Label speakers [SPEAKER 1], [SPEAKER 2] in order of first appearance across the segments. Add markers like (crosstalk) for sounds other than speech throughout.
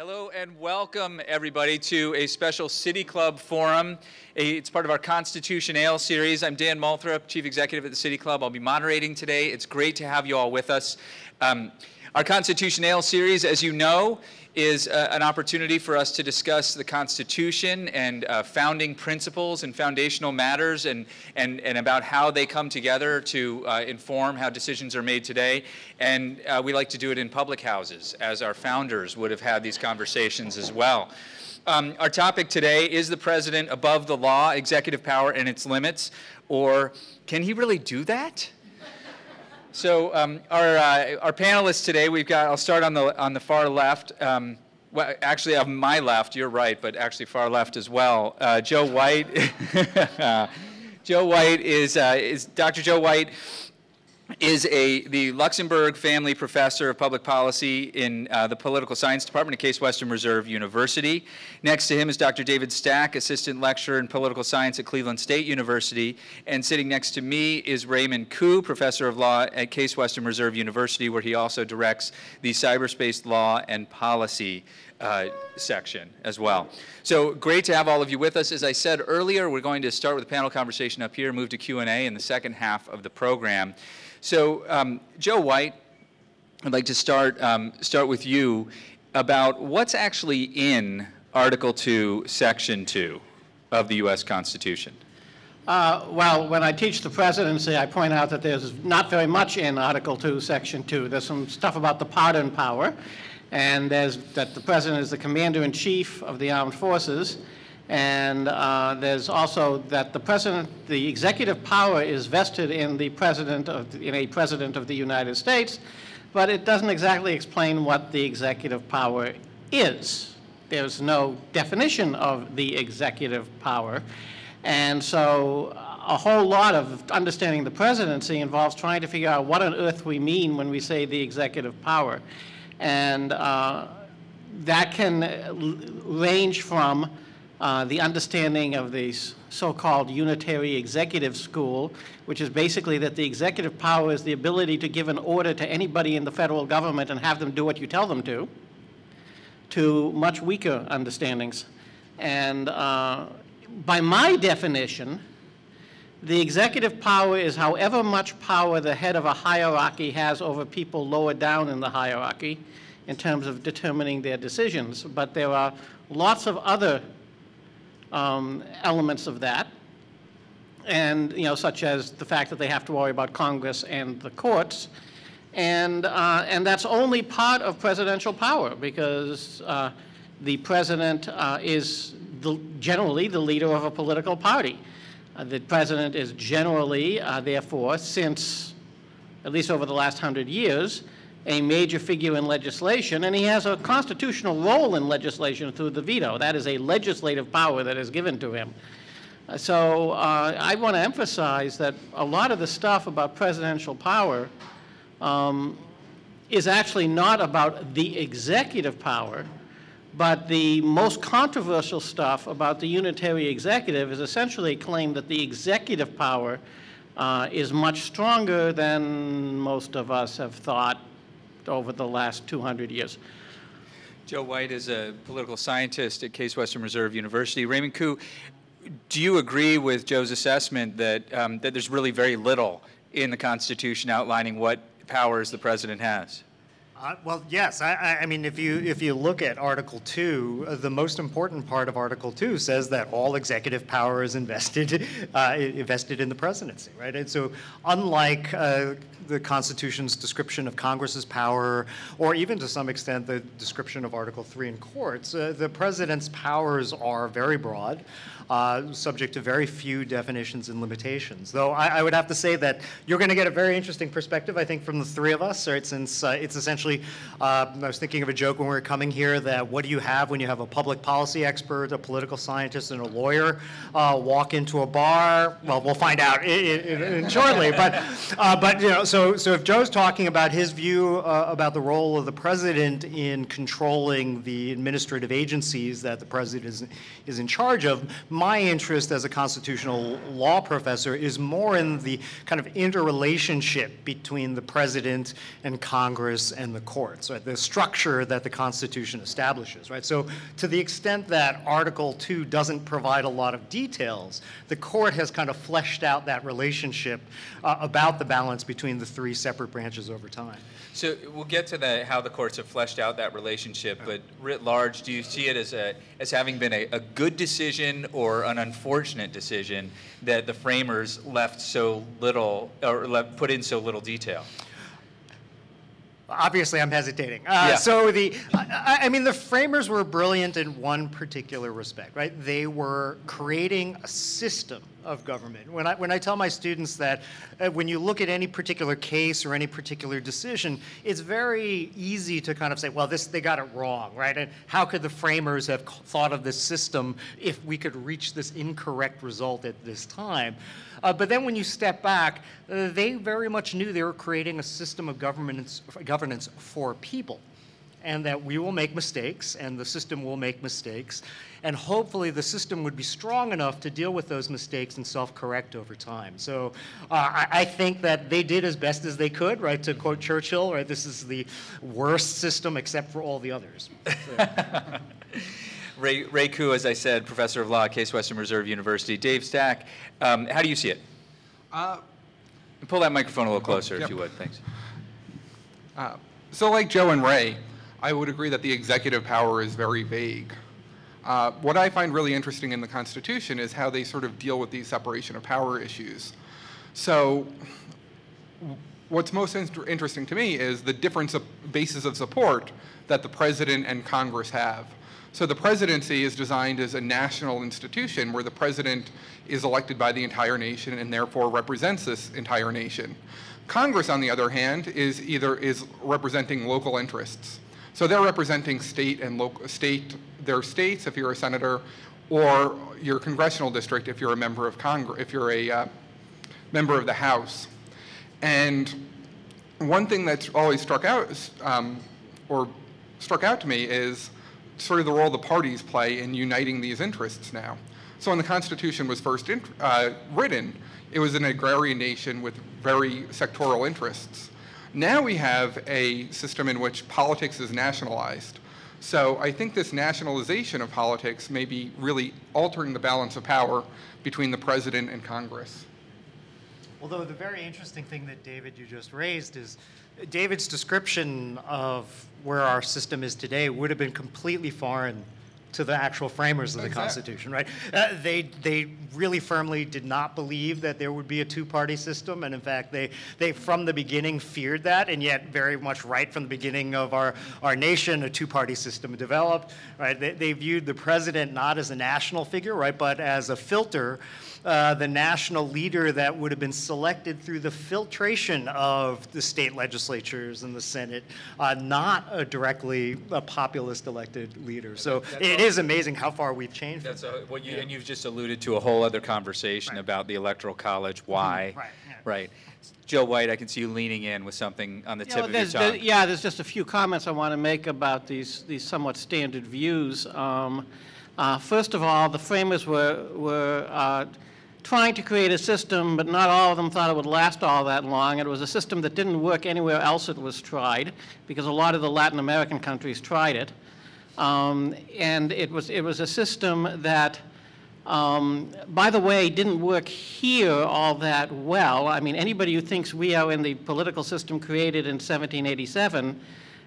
[SPEAKER 1] Hello and welcome everybody to a special City Club forum. It's part of our Constitution Ale series. I'm Dan Moulthrop, Chief Executive at the City Club. I'll be moderating today. It's great to have you all with us. Um, our Constitution Ale series, as you know, is uh, an opportunity for us to discuss the Constitution and uh, founding principles and foundational matters and, and, and about how they come together to uh, inform how decisions are made today. And uh, we like to do it in public houses, as our founders would have had these conversations as well. Um, our topic today is the president above the law, executive power and its limits, or can he really do that? So um, our, uh, our panelists today, we've got, I'll start on the, on the far left. Um, well, actually, on my left, you're right, but actually far left as well. Uh, Joe White. (laughs) Joe White is, uh, is Dr. Joe White is a the Luxenberg Family Professor of Public Policy in uh, the Political Science Department at Case Western Reserve University. Next to him is Dr. David Stack, Assistant Lecturer in Political Science at Cleveland State University. And sitting next to me is Raymond Ku, Professor of Law at Case Western Reserve University, where he also directs the Cyberspace Law and Policy uh, section as well. So great to have all of you with us. As I said earlier, we're going to start with a panel conversation up here, move to Q&A in the second half of the program. So, um, Joe White, I'd like to start um, start with you about what's actually in Article 2, Section 2 of the U.S. Constitution.
[SPEAKER 2] Uh, Well, when I teach the presidency, I point out that there's not very much in Article 2, Section 2. There's some stuff about the pardon power, and there's that the president is the commander-in-chief of the armed forces, and uh, there's also that the president, the executive power is vested in the president of, in a president of the United States, but it doesn't exactly explain what the executive power is. There's no definition of the executive power. And so a whole lot of understanding the presidency involves trying to figure out what on earth we mean when we say the executive power. And uh, that can uh, range from uh, the understanding of the so-called unitary executive school, which is basically that the executive power is the ability to give an order to anybody in the federal government and have them do what you tell them to, to much weaker understandings. And uh, by my definition, the executive power is however much power the head of a hierarchy has over people lower down in the hierarchy in terms of determining their decisions. But there are lots of other um, elements of that, and you know, such as the fact that they have to worry about Congress and the courts, and uh, and that's only part of presidential power because uh, the president uh, is the, generally the leader of a political party. Uh, the president is generally, uh, therefore, since at least over the last hundred years, a major figure in legislation, and he has a constitutional role in legislation through the veto. That is a legislative power that is given to him. Uh, So uh, I want to emphasize that a lot of the stuff about presidential power um, is actually not about the executive power, but the most controversial stuff about the unitary executive is essentially a claim that the executive power uh, is much stronger than most of us have thought over the last 200 years.
[SPEAKER 1] Joe White is a political scientist at Case Western Reserve University. Raymond Ku, do you agree with Joe's assessment that, um, that there's really very little in the Constitution outlining what powers the president has?
[SPEAKER 3] Uh, Well, yes, I- I, mean, if you, if you look at Article 2, uh, the most important part of Article 2 says that all executive power is invested, (laughs) uh, invested in the presidency, right? And so unlike uh, the Constitution's description of Congress's power, or even to some extent the description of Article 3 in courts, uh, the president's powers are very broad, uh, subject to very few definitions and limitations. Though I, I would have to say that you're going to get a very interesting perspective, I think, from the three of us, right? Since uh, it's essentially, uh, I was thinking of a joke when we were coming here that what do you have when you have a public policy expert, a political scientist, and a lawyer uh, walk into a bar? Well, we'll find out i- i- i- shortly. But, uh, but you know, so so if Joe's talking about his view about the role of the president in controlling the administrative agencies that the president is is in charge of, my interest as a constitutional law professor is more in the kind of interrelationship between the president and Congress and the courts, right? The structure that the Constitution establishes, right? So to the extent that Article 2 doesn't provide a lot of details, the court has kind of fleshed out that relationship uh, about the balance between the three separate branches over time.
[SPEAKER 1] So we'll get to the, how the courts have fleshed out that relationship, but writ large, do you see it as a, as having been a, a good decision or an unfortunate decision that the framers left so little, or left, put in so little detail?
[SPEAKER 3] Obviously, I'm hesitating. Uh,
[SPEAKER 1] Yeah.
[SPEAKER 3] So the, I, I mean, the framers were brilliant in one particular respect, right? They were creating a system of government. When I when I tell my students that uh, when you look at any particular case or any particular decision, it's very easy to kind of say, well, this they got it wrong, right? And how could the framers have thought of this system if we could reach this incorrect result at this time? Uh, but then when you step back, uh, they very much knew they were creating a system of governance, governance for people. And that we will make mistakes, and the system will make mistakes. And hopefully, the system would be strong enough to deal with those mistakes and self correct over time. So uh, I, I think that they did as best as they could, right? To quote Churchill, right? This is the worst system except for all the others. (laughs)
[SPEAKER 1] Ray, Ray Ku, as I said, professor of law at Case Western Reserve University. Dave Stack, um, how do you see it?
[SPEAKER 4] Uh,
[SPEAKER 1] Pull that microphone a little closer, if
[SPEAKER 4] yep.
[SPEAKER 1] you would, thanks.
[SPEAKER 4] uh, So like Joe and Ray, I would agree that the executive power is very vague. Uh, What I find really interesting in the Constitution is how they sort of deal with these separation of power issues. So what's most inter- interesting to me is the different bases of support that the president and Congress have. So the presidency is designed as a national institution where the president is elected by the entire nation and therefore represents this entire nation. Congress, on the other hand, is either is representing local interests. So they're representing state and local state their states if you're a senator, or your congressional district if you're a member of Congress, if you're a uh, member of the House. And one thing that's always struck out, um, or struck out to me, is sort of the role the parties play in uniting these interests now. So when the Constitution was first uh, written, it was an agrarian nation with very sectoral interests. Now we have a system in which politics is nationalized. So I think this nationalization of politics may be really altering the balance of power between the president and Congress.
[SPEAKER 3] Although the very interesting thing that David you just raised is David's description of where our system is today would have been completely foreign to the actual framers of the
[SPEAKER 4] Exactly.
[SPEAKER 3] Constitution, right? Uh, they they really firmly did not believe that there would be a two-party system, and in fact, they they from the beginning feared that, and yet very much right from the beginning of our our nation, a two-party system developed, right? They, they viewed the president not as a national figure, right, but as a filter uh, the national leader that would have been selected through the filtration of the state legislatures and the Senate, uh, not a directly a populist elected leader. So
[SPEAKER 1] That's
[SPEAKER 3] it
[SPEAKER 1] all-
[SPEAKER 3] is amazing how far we've changed. from
[SPEAKER 1] That's a, what you, and you've just alluded to a whole other conversation
[SPEAKER 3] Right.
[SPEAKER 1] about the electoral college, why.
[SPEAKER 3] Right, yeah.
[SPEAKER 1] Right. Joe White, I can see you leaning in with something on the
[SPEAKER 2] You know,
[SPEAKER 1] tip of your tongue.
[SPEAKER 2] there- Yeah, there's just a few comments I want to make about these, these somewhat standard views. Um, uh, First of all, the framers were, were uh, trying to create a system, but not all of them thought it would last all that long. It was a system that didn't work anywhere else it was tried, because a lot of the Latin American countries tried it. Um, And it was, it was a system that um, by the way, didn't work here all that well. I mean, anybody who thinks we are in the political system created in 1787,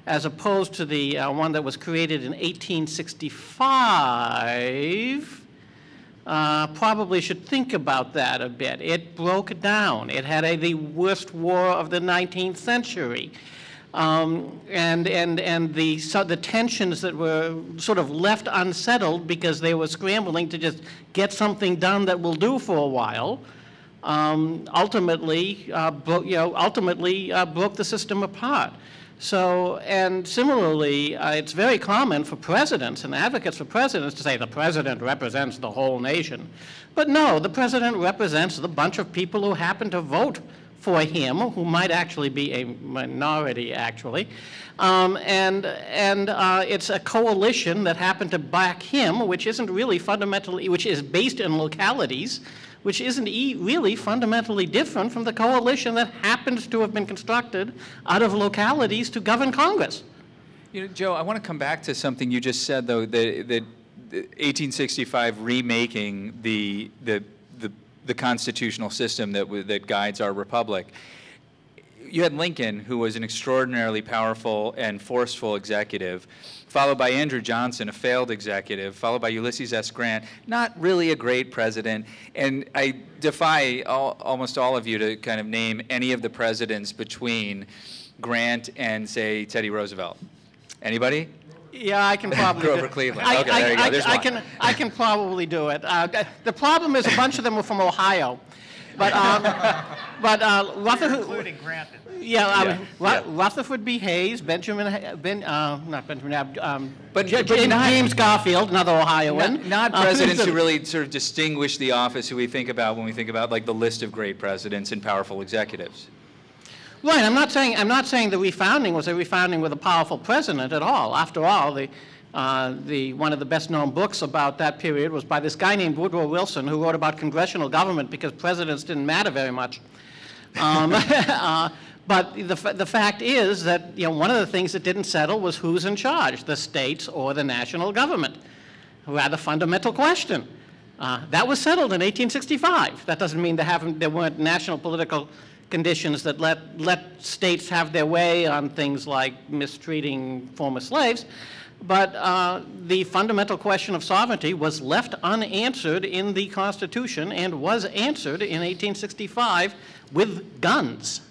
[SPEAKER 2] as opposed to the uh, one that was created in 1865, uh, probably should think about that a bit. It broke down. It had a, the worst war of the 19th century. Um, and and, and the, so the tensions that were sort of left unsettled because they were scrambling to just get something done that will do for a while, um, ultimately, uh, you know, ultimately uh, broke the system apart. So, and similarly, uh, it's very common for presidents and advocates for presidents to say the president represents the whole nation. But no, the president represents the bunch of people who happen to vote for him, who might actually be a minority, actually. Um, and and uh, it's a coalition that happened to back him, which isn't really fundamentally, which is based in localities, which isn't e- really fundamentally different from the coalition that happens to have been constructed out of localities to govern Congress.
[SPEAKER 1] You know, Joe, I want to come back to something you just said, though, that, that 1865 remaking the, the, the, the constitutional system that, that guides our republic. You had Lincoln, who was an extraordinarily powerful and forceful executive, followed by Andrew Johnson, a failed executive, followed by Ulysses S. Grant, not really a great president. And I defy all, almost all of you to kind of name any of the presidents between Grant and, say, Teddy Roosevelt. Anybody?
[SPEAKER 2] Yeah, I can probably. (laughs)
[SPEAKER 1] Grover
[SPEAKER 2] do-
[SPEAKER 1] Cleveland.
[SPEAKER 2] I-
[SPEAKER 1] Okay,
[SPEAKER 2] I-
[SPEAKER 1] there you go.
[SPEAKER 2] I-
[SPEAKER 1] There's
[SPEAKER 2] I
[SPEAKER 1] one.
[SPEAKER 2] can, I can probably do it. Uh, The problem is a bunch of them were from Ohio. But, um, but uh, Rutherford,
[SPEAKER 3] Including Granton.
[SPEAKER 2] yeah, I
[SPEAKER 1] Yeah,
[SPEAKER 2] mean,
[SPEAKER 1] yeah.
[SPEAKER 2] Rutherford B. Hayes, Benjamin, Ha- Ben, uh, not Benjamin, Ab- um,
[SPEAKER 1] But-
[SPEAKER 2] J-
[SPEAKER 1] but
[SPEAKER 2] James
[SPEAKER 1] not-
[SPEAKER 2] James Garfield, another Ohioan.
[SPEAKER 1] Not, not
[SPEAKER 2] Uh,
[SPEAKER 1] presidents who really sort of distinguish the office who we think about when we think about like the list of great presidents and powerful executives.
[SPEAKER 2] Right, I'm not saying, I'm not saying the refounding was a refounding with a powerful president at all. After all, the, uh, the, one of the best-known books about that period was by this guy named Woodrow Wilson, who wrote about congressional government because presidents didn't matter very much. Um, (laughs) uh, But the, the fact is that, you know, one of the things that didn't settle was who's in charge, the states or the national government. A rather fundamental question. Uh, That was settled in 1865. That doesn't mean there there weren't national political conditions that let, let states have their way on things like mistreating former slaves. But uh, the fundamental question of sovereignty was left unanswered in the Constitution and was answered in 1865 with guns.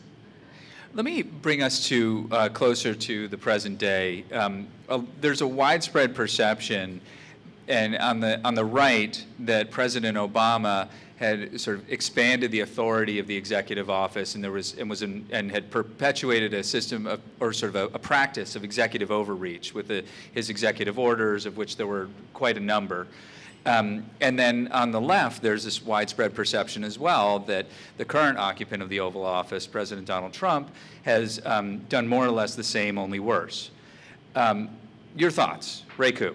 [SPEAKER 1] Let me bring us to uh, closer to the present day. Um, uh, there's a widespread perception, and on the on the right, that President Obama had sort of expanded the authority of the executive office, and there was and was and had perpetuated a system of or sort of a, a practice of executive overreach with the, his executive orders, of which there were quite a number. Um, and then on the left, there's this widespread perception as well that the current occupant of the Oval Office, President Donald Trump, has um, done more or less the same, only worse. Um, your thoughts, Ray Ku?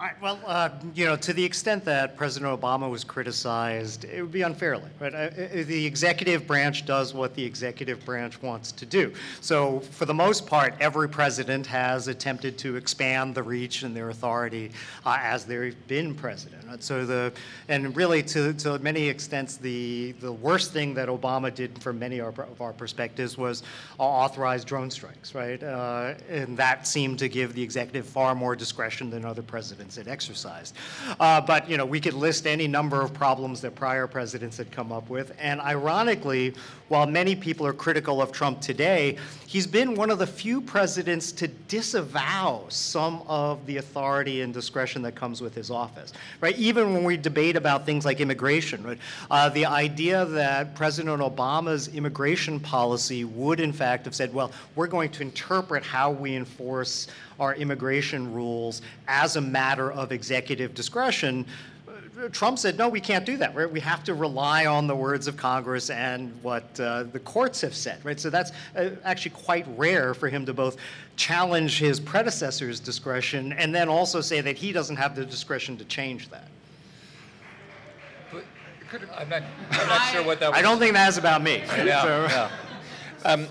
[SPEAKER 3] All right, well, uh, you know, to the extent that President Obama was criticized, it would be unfairly, right? Uh, uh, The executive branch does what the executive branch wants to do. So, for the most part, every president has attempted to expand the reach and their authority uh, as they've been president. Uh, So the, and really, to, to many extents, the, the worst thing that Obama did from many of our- of our perspectives was authorize drone strikes, right? Uh, And that seemed to give the executive far more discretion than other presidents had exercised. Uh, But, you know, we could list any number of problems that prior presidents had come up with. And ironically, while many people are critical of Trump today, he's been one of the few presidents to disavow some of the authority and discretion that comes with his office, right? Even when we debate about things like immigration, right? Uh, the idea that President Obama's immigration policy would, in fact, have said, well, we're going to interpret how we enforce our immigration rules as a matter of executive discretion. Trump said, no, we can't do that. Right? We have to rely on the words of Congress and what uh, the courts have said. Right? So that's uh, actually quite rare for him to both challenge his predecessor's discretion and then also say that he doesn't have the discretion to change that.
[SPEAKER 1] I'm not, I'm not sure what that was.
[SPEAKER 3] I don't think that's about me.
[SPEAKER 1] No, no. (laughs) Um,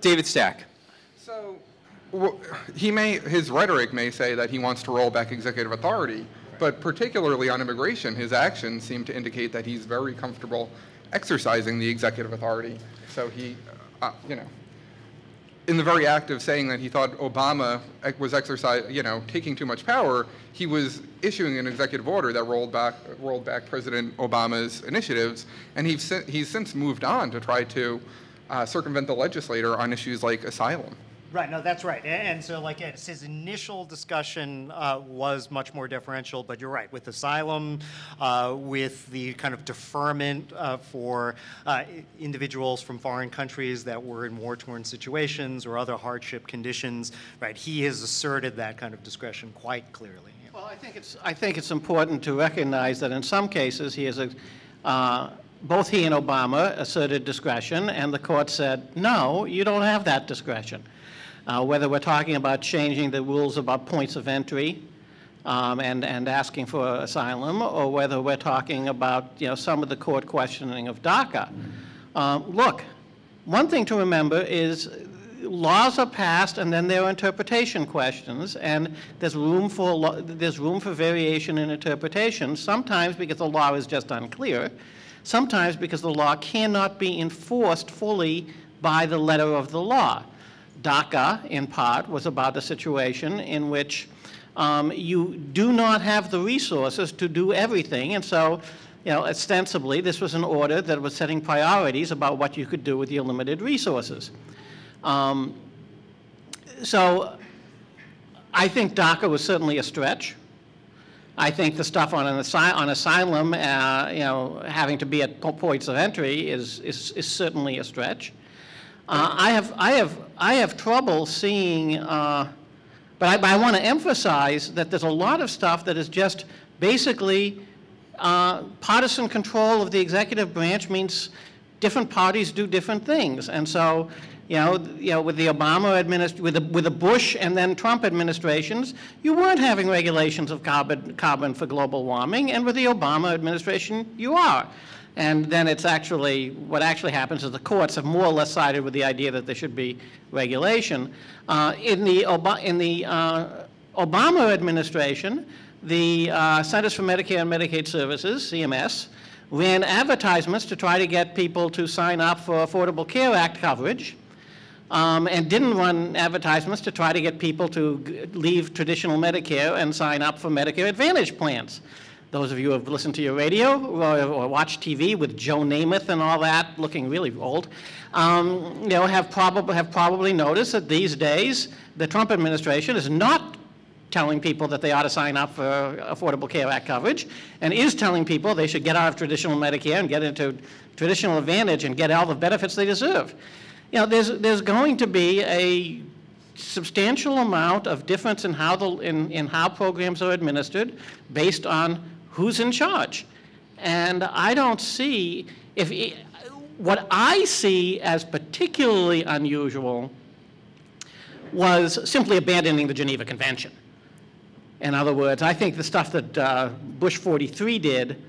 [SPEAKER 1] David Stack.
[SPEAKER 4] So, w- he may, his rhetoric may say that he wants to roll back executive authority, but particularly on immigration, his actions seem to indicate that he's very comfortable exercising the executive authority. So he, uh, you know, in the very act of saying that he thought Obama was exercise, you know, taking too much power, he was issuing an executive order that rolled back, rolled back President Obama's initiatives, and he's, he's since moved on to try to uh, circumvent the legislator on issues like asylum.
[SPEAKER 3] Right, no, that's right. A- And so, like, it's his initial discussion uh, was much more deferential, but you're right, with asylum, uh, with the kind of deferment uh, for uh, individuals from foreign countries that were in war-torn situations or other hardship conditions, right, he has asserted that kind of discretion quite clearly.
[SPEAKER 2] Well, I think it's, I think it's important to recognize that in some cases, he is, a- uh, both he and Obama asserted discretion, and the court said, no, you don't have that discretion. Uh, Whether we're talking about changing the rules about points of entry, um, and, and asking for asylum, or whether we're talking about, you know, some of the court questioning of DACA. Um, Look, one thing to remember is laws are passed and then there are interpretation questions, and there's room for, lo- there's room for variation in interpretation, sometimes because the law is just unclear, sometimes because the law cannot be enforced fully by the letter of the law. DACA, in part, was about a situation in which um, you do not have the resources to do everything, and so, you know, ostensibly, this was an order that was setting priorities about what you could do with your limited resources. Um, So I think DACA was certainly a stretch. I think the stuff on on asylum, uh, you know, having to be at points of entry is, is, is certainly a stretch. Uh, I have, I have, I have trouble seeing, uh, but I, I want to emphasize that there's a lot of stuff that is just basically uh, partisan control of the executive branch means different parties do different things. And so, you know, you know, with the Obama administ, with the, with the Bush and then Trump administrations, you weren't having regulations of carbon, carbon for global warming, and with the Obama administration, you are. And then it's actually, what actually happens is the courts have more or less sided with the idea that there should be regulation. Uh, in the, Ob- in the uh, Obama administration, the uh, Centers for Medicare and Medicaid Services, CMS, ran advertisements to try to get people to sign up for Affordable Care Act coverage, um, and didn't run advertisements to try to get people to g- leave traditional Medicare and sign up for Medicare Advantage plans. Those of you who have listened to your radio or, or watched TV with Joe Namath and all that, looking really old, um, you know, have probably have probably noticed that these days the Trump administration is not telling people that they ought to sign up for Affordable Care Act coverage, and is telling people they should get out of traditional Medicare and get into traditional Advantage and get all the benefits they deserve. You know, there's, there's going to be a substantial amount of difference in how, the, in, in how programs are administered based on who's in charge. And I don't see, if, what I see as particularly unusual was simply abandoning the Geneva Convention. In other words, I think the stuff that uh, Bush 43 did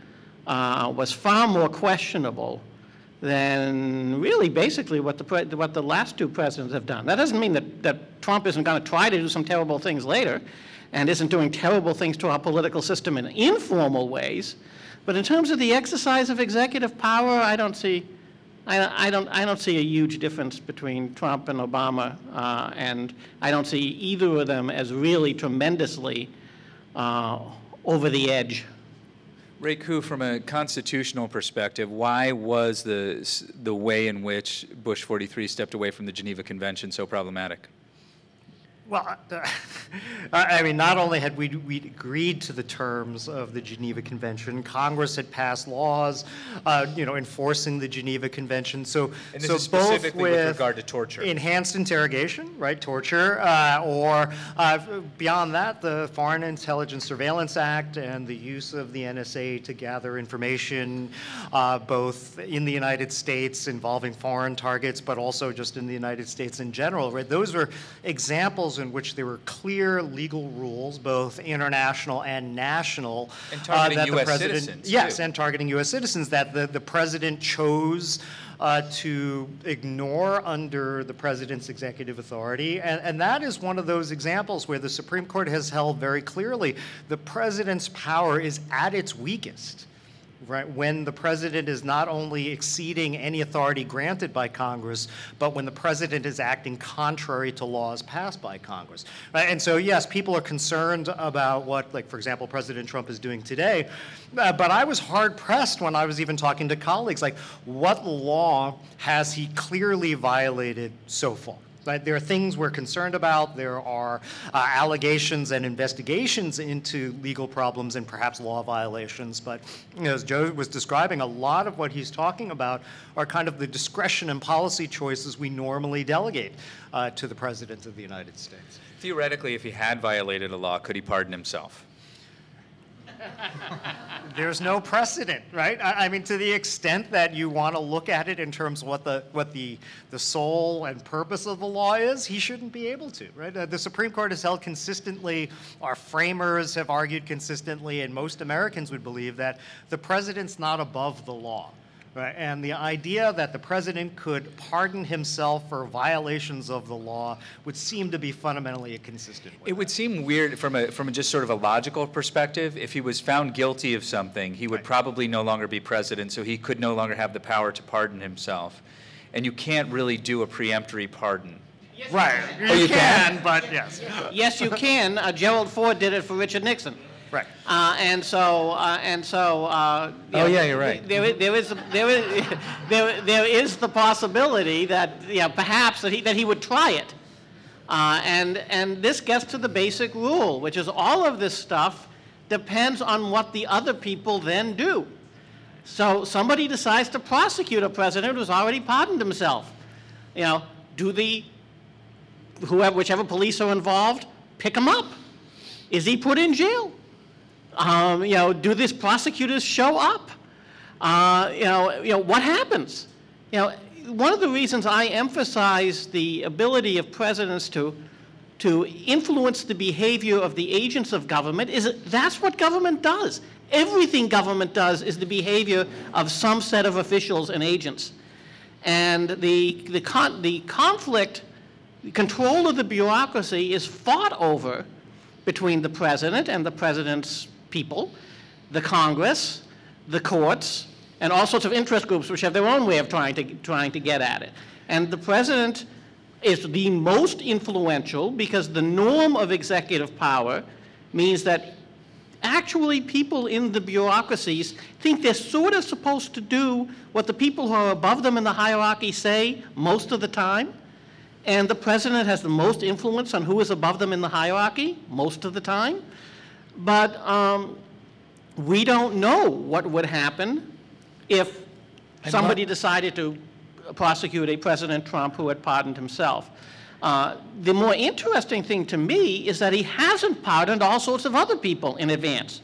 [SPEAKER 2] uh, was far more questionable than really basically what the, what the last two presidents have done. That doesn't mean that, that Trump isn't going to try to do some terrible things later and isn't doing terrible things to our political system in informal ways. But in terms of the exercise of executive power, I don't see, I, I don't, I don't see a huge difference between Trump and Obama, uh, and I don't see either of them as really tremendously uh, over the edge.
[SPEAKER 1] Ray Ku, from a constitutional perspective, why was the, the way in which Bush 43 stepped away from the Geneva Convention so problematic?
[SPEAKER 3] Well, uh, (laughs) I I mean, not only had we, we agreed to the terms of the Geneva Convention, Congress had passed laws, uh, you know, enforcing the Geneva Convention. So,
[SPEAKER 1] And this
[SPEAKER 3] so
[SPEAKER 1] is
[SPEAKER 3] both
[SPEAKER 1] with
[SPEAKER 3] with
[SPEAKER 1] regard to torture.
[SPEAKER 3] enhanced interrogation, right, torture, uh, or uh, beyond that, the Foreign Intelligence Surveillance Act and the use of the NSA to gather information, uh, both in the United States involving foreign targets, but also just in the United States in general, right? Those were examples in which there were clear legal rules, both international and national.
[SPEAKER 1] And
[SPEAKER 3] uh,
[SPEAKER 1] targeting
[SPEAKER 3] that the president-
[SPEAKER 1] citizens,
[SPEAKER 3] Yes,
[SPEAKER 1] too.
[SPEAKER 3] and targeting U.S. citizens that the, the president chose uh, to ignore under the president's executive authority. And, and that is one of those examples where the Supreme Court has held very clearly the president's power is at its weakest. Right, when the president is not only exceeding any authority granted by Congress, but when the president is acting contrary to laws passed by Congress. Right, And so, yes, people are concerned about what, like, for example, President Trump is doing today. Uh, but I was hard pressed when I was even talking to colleagues, like, what law has he clearly violated so far? Right? There are things we're concerned about. There are uh, allegations and investigations into legal problems and perhaps law violations. But you know, as Joe was describing, a lot of what he's talking about are kind of the discretion and policy choices we normally delegate uh, to the President of the United States.
[SPEAKER 1] Theoretically, if he had violated a law, could he pardon himself? (laughs)
[SPEAKER 3] There's no precedent, right? I, I mean, to the extent that you want to look at it in terms of what the, what the, the soul and purpose of the law is, he shouldn't be able to, right? Uh, the Supreme Court has held consistently, our framers have argued consistently, and most Americans would believe that the president's not above the law. Right, and the idea that the president could pardon himself for violations of the law would seem to be fundamentally inconsistent with
[SPEAKER 1] It would seem weird from a, from just sort of a logical perspective, if he was found guilty of something, he would
[SPEAKER 3] Right.
[SPEAKER 1] probably no longer be president, so he could no longer have the power to pardon himself. And you can't really do a preemptory pardon.
[SPEAKER 3] Right.
[SPEAKER 1] Oh, you can?
[SPEAKER 3] but yes.
[SPEAKER 2] Yes, you can. Uh, Gerald Ford did it for Richard Nixon.
[SPEAKER 3] Right.
[SPEAKER 2] Uh, and so, uh, and so. Uh, you
[SPEAKER 1] Oh,
[SPEAKER 2] know,
[SPEAKER 1] yeah, you're right.
[SPEAKER 2] There, is- there is, there is, (laughs) there, there is the possibility that, you know, perhaps that he, that he would try it. Uh, and, and this gets to the basic rule, which is all of this stuff depends on what the other people then do. So somebody decides to prosecute a president who's already pardoned himself. You know, do the, whoever, whichever police are involved, pick him up? Is he put in jail? Um, you know, do these prosecutors show up? Uh, you know, you know, what happens? You know, one of the reasons I emphasize the ability of presidents to to influence the behavior of the agents of government is that that's what government does. Everything government does is the behavior of some set of officials and agents. And the, the, con- the conflict, the control of the bureaucracy is fought over between the president and the president's people, the Congress, the courts, and all sorts of interest groups which have their own way of trying to, trying to get at it. And the president is the most influential because the norm of executive power means that actually people in the bureaucracies think they're sort of supposed to do what the people who are above them in the hierarchy say most of the time. And the president has the most influence on who is above them in the hierarchy most of the time. But um, we don't know what would happen if somebody decided to prosecute a President Trump who had pardoned himself. Uh, the more interesting thing to me is that he hasn't pardoned all sorts of other people in advance.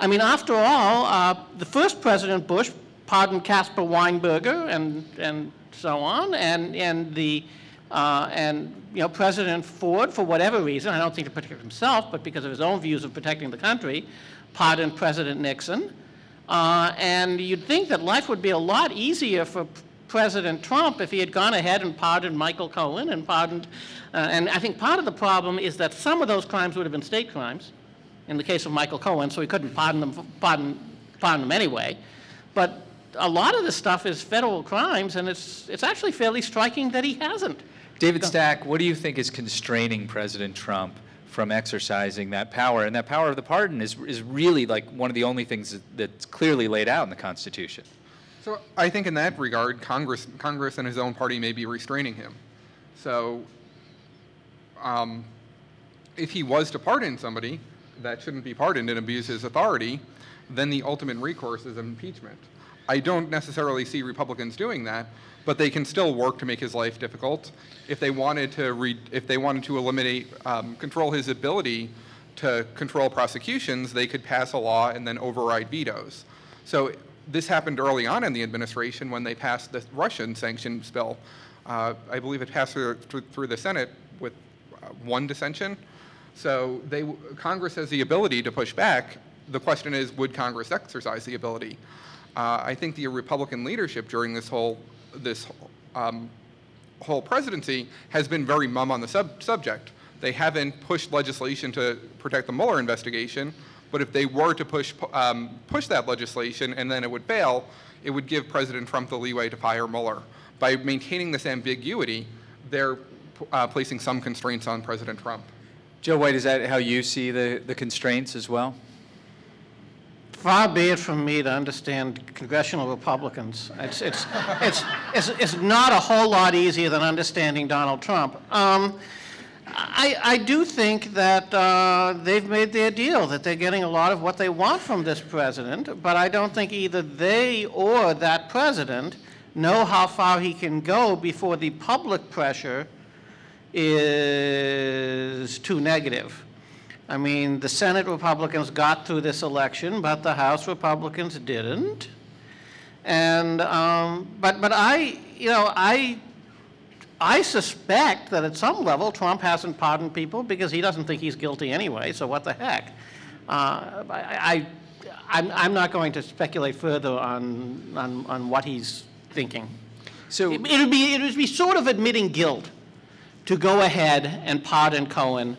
[SPEAKER 2] I mean, after all, uh, the first President Bush pardoned Caspar Weinberger and, and so on, and, and the uh, and you know President Ford, for whatever reason, I don't think to protect himself, but because of his own views of protecting the country, pardoned President Nixon. Uh, and you'd think that life would be a lot easier for President Trump if he had gone ahead and pardoned Michael Cohen and pardoned. Uh, and I think part of the problem is that some of those crimes would have been state crimes in the case of Michael Cohen, so he couldn't pardon them, pardon, pardon them anyway. But a lot of this stuff is federal crimes, and it's, it's actually fairly striking that he hasn't.
[SPEAKER 1] David Stack, what do you think is constraining President Trump from exercising that power? And that power of the pardon is, is really like one of the only things that's clearly laid out in the Constitution.
[SPEAKER 4] So I think in that regard, Congress, Congress and his own party may be restraining him. So um, if he was to pardon somebody that shouldn't be pardoned and abuse his authority, then the ultimate recourse is impeachment. I don't necessarily see Republicans doing that, but they can still work to make his life difficult. If they wanted to, re- if they wanted to eliminate, um, control his ability to control prosecutions, they could pass a law and then override vetoes. So this happened early on in the administration when they passed the Russian sanctions bill. Uh, I believe it passed through, through- the Senate with uh, one dissension. So they, Congress has the ability to push back. The question is, would Congress exercise the ability? Uh, I think the Republican leadership during this whole, this um, whole presidency has been very mum on the sub- subject. They haven't pushed legislation to protect the Mueller investigation, but if they were to push, um, push that legislation and then it would fail, it would give President Trump the leeway to fire Mueller. By maintaining this ambiguity, they're uh, placing some constraints on President Trump.
[SPEAKER 1] Joe White, is that how you see the, the constraints as well?
[SPEAKER 2] Far be it from me to understand congressional Republicans. It's, it's, it's, it's, it's not a whole lot easier than understanding Donald Trump. Um, I, I do think that uh, they've made their deal, that they're getting a lot of what they want from this president, but I don't think either they or that president know how far he can go before the public pressure is too negative. I mean, the Senate Republicans got through this election, but the House Republicans didn't. And, um, but, but I, you know, I, I suspect that at some level, Trump hasn't pardoned people because he doesn't think he's guilty anyway, so what the heck? Uh, I, I, I'm, I'm not going to speculate further on, on, on what he's thinking.
[SPEAKER 1] So,
[SPEAKER 2] It would be, it would be sort of admitting guilt to go ahead and pardon Cohen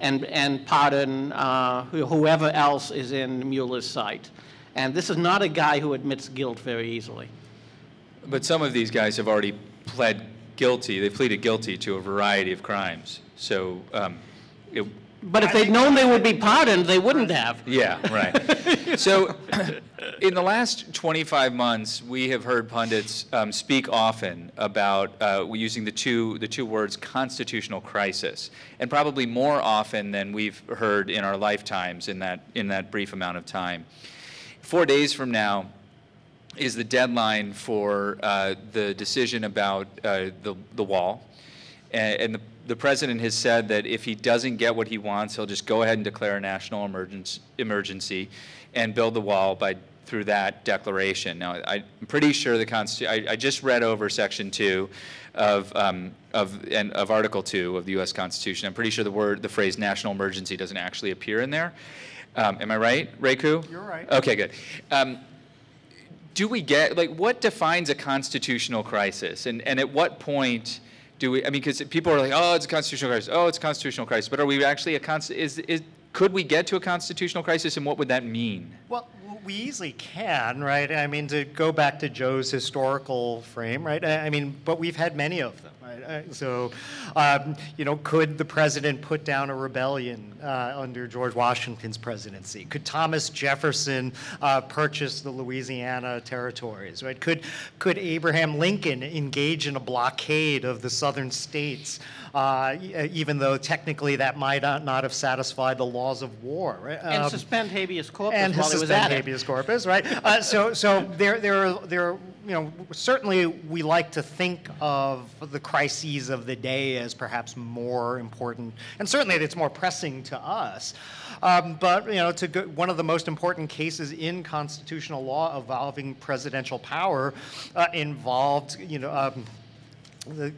[SPEAKER 2] and, and pardon uh, whoever else is in Mueller's sight. And this is not a guy who admits guilt very easily.
[SPEAKER 1] but some of these guys have already pled guilty, they pleaded guilty to a variety of crimes. So, um, it,
[SPEAKER 2] But if they'd known they would be pardoned, they wouldn't have.
[SPEAKER 1] Yeah, right. (laughs) So, in the last 25 months, we have heard pundits um, speak often about uh, using the two the two words constitutional crisis, and probably more often than we've heard in our lifetimes in that in that brief amount of time. Four days from now is the deadline for uh, the decision about uh, the the wall. A- And the, the president has said that if he doesn't get what he wants, he'll just go ahead and declare a national emergency, emergency and build the wall by, through that declaration. Now, I- I'm pretty sure the Constitution, I, I just read over Section 2 of, um, of, and of Article 2 of the U.S. Constitution. I'm pretty sure the word, the phrase national emergency doesn't actually appear in there. Um, Am I right, Ray Ku?
[SPEAKER 3] You're right.
[SPEAKER 1] Okay, good. Um, do we get like what defines a constitutional crisis and, and at what point do we i mean because people are like oh it's a constitutional crisis. Oh it's a constitutional crisis. But are we actually a const is, is could we get to a constitutional crisis and what would that mean?
[SPEAKER 3] Well, we easily can, right? I mean, to go back to Joe's historical frame, right? I mean, but we've had many of them, right? Uh, So, um, you know, could the president put down a rebellion uh, under George Washington's presidency? Could Thomas Jefferson uh, purchase the Louisiana territories, right? Could, could Abraham Lincoln engage in a blockade of the southern states? Uh, e- even though technically that might not not have satisfied the laws of war. right?
[SPEAKER 2] And
[SPEAKER 3] Um,
[SPEAKER 2] suspend habeas corpus
[SPEAKER 3] and
[SPEAKER 2] while he was
[SPEAKER 3] suspend
[SPEAKER 2] at it.
[SPEAKER 3] habeas corpus, right? Uh, so, so there, there, there, you know, certainly we like to think of the crises of the day as perhaps more important, and certainly it's more pressing to us. Um, but you know, to go, one of the most important cases in constitutional law involving presidential power uh, involved, you know. Um, the,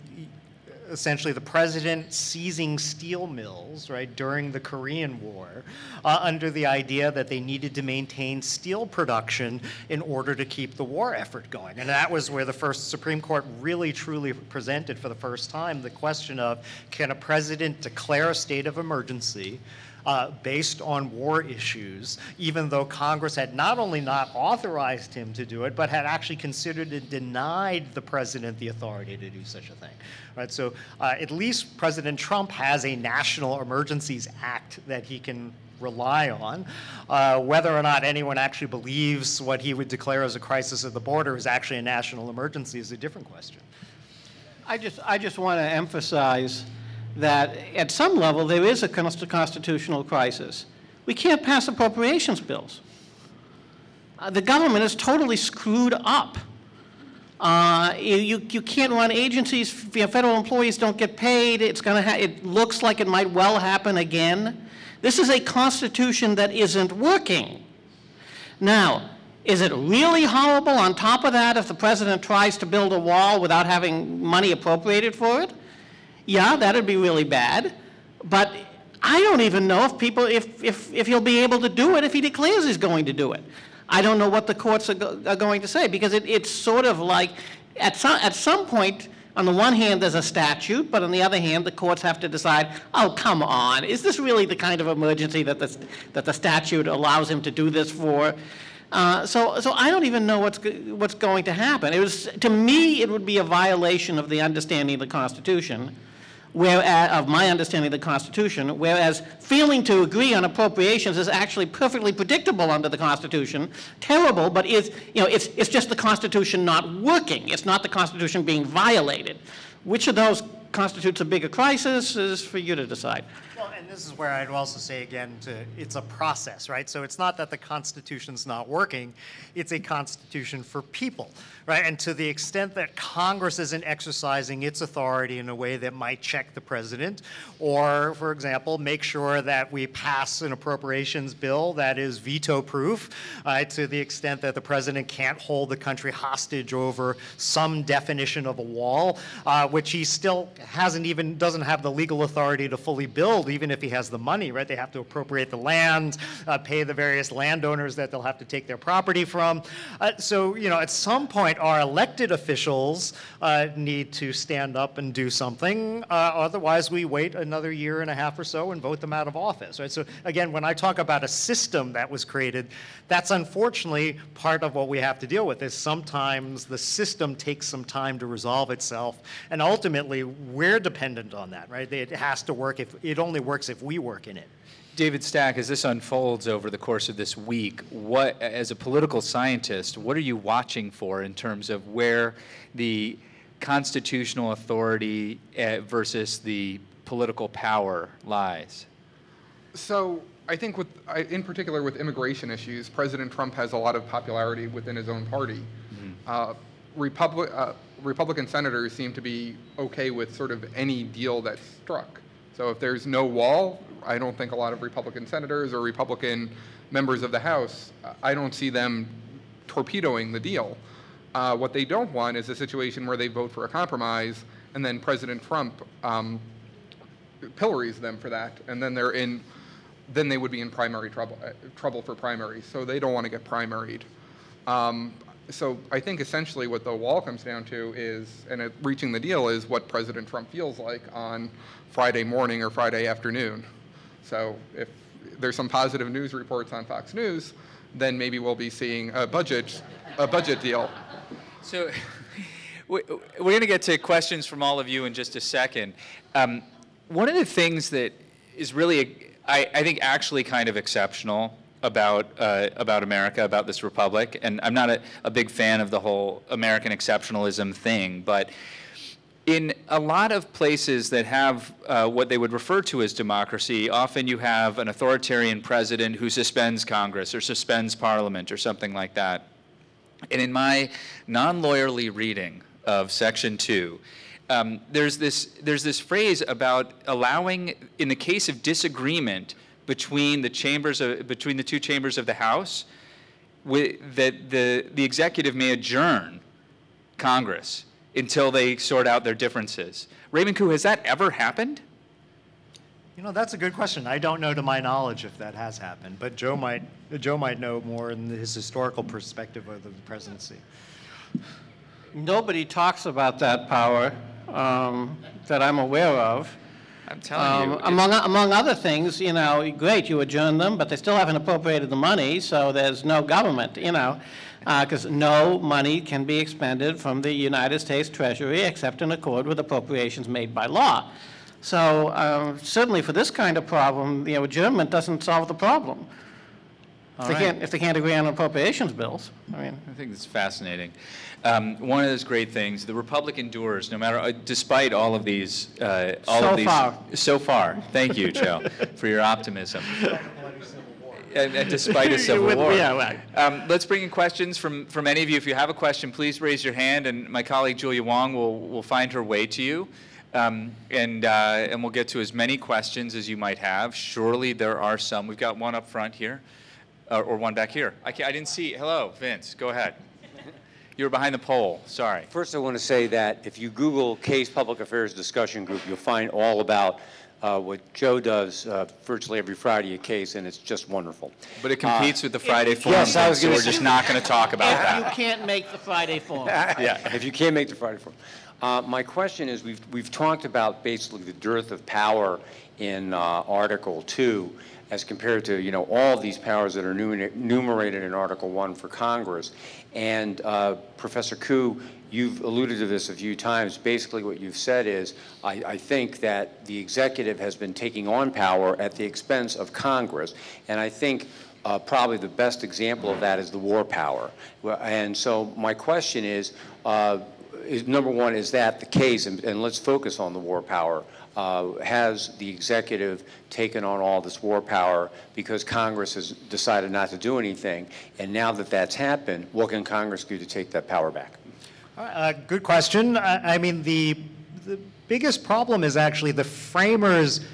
[SPEAKER 3] essentially the president seizing steel mills, right, during the Korean War, uh, under the idea that they needed to maintain steel production in order to keep the war effort going. And that was where the first Supreme Court really truly presented for the first time the question of can a president declare a state of emergency? Uh, based on war issues, even though Congress had not only not authorized him to do it, but had actually considered and denied the president the authority to do such a thing. Right, so uh, at least President Trump has a National Emergencies Act that he can rely on. Uh, whether or not anyone actually believes what he would declare as a crisis at the border is actually a national emergency is a different question.
[SPEAKER 2] I just, I just want to emphasize that at some level, there is a constitutional crisis. We can't pass appropriations bills. Uh, The government is totally screwed up. Uh, You, you can't run agencies, federal employees don't get paid, it's going to, it looks like it might well happen again. This is a constitution that isn't working. Now, is it really horrible on top of that if the president tries to build a wall without having money appropriated for it? Yeah, that'd be really bad. But I don't even know if people, if, if, if he'll be able to do it if he declares he's going to do it. I don't know what the courts are, go- are going to say because it, it's sort of like, at some, at some point, on the one hand, there's a statute, but on the other hand, the courts have to decide, oh, come on, is this really the kind of emergency that the, that the statute allows him to do this for? Uh, so, so I don't even know what's, what's going to happen. It was, to me, it would be a violation of the understanding of the Constitution, whereas, of my understanding of the Constitution, whereas failing to agree on appropriations is actually perfectly predictable under the Constitution, terrible, but is, you know, it's, it's just the Constitution not working. It's not the Constitution being violated. Which of those constitutes a bigger crisis is for you to decide.
[SPEAKER 3] Well, this is where I'd also say again, to, it's a process, right? So it's not that the Constitution's not working, it's a Constitution for people, right? And to the extent that Congress isn't exercising its authority in a way that might check the president, or, for example, make sure that we pass an appropriations bill that is veto-proof, to the extent that the president can't hold the country hostage over some definition of a wall, uh, which he still hasn't even, doesn't have the legal authority to fully build, even if he has the money, right? They have to appropriate the land, uh, pay the various landowners that they'll have to take their property from. Uh, so, you know, at some point, our elected officials uh, need to stand up and do something. Uh, otherwise, we wait another year and a half or so and vote them out of office, right? So, again, when I talk about a system that was created, that's unfortunately part of what we have to deal with. Is sometimes the system takes some time to resolve itself, and ultimately, we're dependent on that, right? It has to work if it only works if we work in it.
[SPEAKER 1] David Stack, as this unfolds over the course of this week, what, as a political scientist, what are you watching for in terms of where the constitutional authority uh, versus the political power lies?
[SPEAKER 4] So I think with, in particular with immigration issues, President Trump has a lot of popularity within his own party. Uh, Republic, uh, Republican senators seem to be okay with sort of any deal that's struck. So if there's no wall, I don't think a lot of Republican senators or Republican members of the House, I don't see them torpedoing the deal. Uh, what they don't want is a situation where they vote for a compromise and then President Trump um, pillories them for that, and then they're in, then they would be in primary trouble, uh, trouble for primaries. So they don't want to get primaried. Um, so I think essentially what the wall comes down to is, and it, reaching the deal is what President Trump feels like on Friday morning or Friday afternoon. So if there's some positive news reports on Fox News, then maybe we'll be seeing a budget, a budget deal.
[SPEAKER 1] So we- we're going to get to questions from all of you in just a second. Um, one of the things that is really, I, I think, actually kind of exceptional about uh, about America, about this republic, and I'm not a, a big fan of the whole American exceptionalism thing, but in a lot of places that have uh, what they would refer to as democracy, often you have an authoritarian president who suspends Congress or suspends Parliament or something like that. And in my non-lawyerly reading of Section 2, um, there's, this, there's this phrase about allowing, in the case of disagreement between the chambers of, between the two chambers of the House, wi- that the, the executive may adjourn Congress until they sort out their differences. Raymond Ku, has that ever happened?
[SPEAKER 3] You know, that's a good question. I don't know to my knowledge if that has happened, but Joe might, Joe might know more in his historical perspective of the presidency.
[SPEAKER 2] Nobody talks about that power um, that I'm aware of.
[SPEAKER 1] I'm telling you.
[SPEAKER 2] Um, Among, among other things, you know, great, you adjourn them, but they still haven't appropriated the money, so there's no government, you know, because no money can be expended from the United States Treasury except in accord with appropriations made by law. So um, certainly for this kind of problem, you know, adjournment doesn't solve the problem. If they
[SPEAKER 1] All right.
[SPEAKER 2] can't, if they can't agree on appropriations bills, I mean.
[SPEAKER 1] I think it's fascinating. Um, one of those great things, the Republic endures, no matter, uh, despite all of these, uh, all
[SPEAKER 2] So
[SPEAKER 1] of these.
[SPEAKER 2] far.
[SPEAKER 1] So far. Thank you, Joe, for your optimism. And, (laughs) and despite a (laughs) civil
[SPEAKER 2] With-
[SPEAKER 1] war.
[SPEAKER 2] yeah, right.
[SPEAKER 1] Um, let's bring in questions from, from any of you. If you have a question, please raise your hand, and my colleague Julia Wong will, will find her way to you. Um, and, uh, and we'll get to as many questions as you might have. Surely there are some. We've got one up front here, uh, or one back here. I, can't, I didn't see. Hello, Vince. Go ahead. You were behind the pole. Sorry.
[SPEAKER 5] First, I want to say that if you Google Case Public Affairs Discussion Group, you'll find all about uh, what Joe does uh, virtually every Friday at Case, and it's just wonderful.
[SPEAKER 1] But it competes with the Friday Forum,
[SPEAKER 5] yes, I was
[SPEAKER 1] so
[SPEAKER 5] gonna
[SPEAKER 1] we're just not going to talk about that.
[SPEAKER 2] If you can't make the Friday forum. (laughs)
[SPEAKER 1] Yeah.
[SPEAKER 5] If you can't make the Friday Forum. Uh, My question is, we've, we've talked about basically the dearth of power in uh, Article 2 as compared to, you know, all these powers that are enumerated in Article 1 for Congress. And uh, Professor Ku, you've alluded to this a few times. Basically, what you've said is, I, I think that the executive has been taking on power at the expense of Congress. And I think uh, probably the best example of that is the war power. And so my question is, uh, is, number one, is that the case? And, and let's focus on the war power. Uh, Has the executive taken on all this war power because Congress has decided not to do anything? And now that that's happened, what can Congress do to take that power back?
[SPEAKER 3] Uh, Good question. I I mean, the, the biggest problem is actually the framers uh,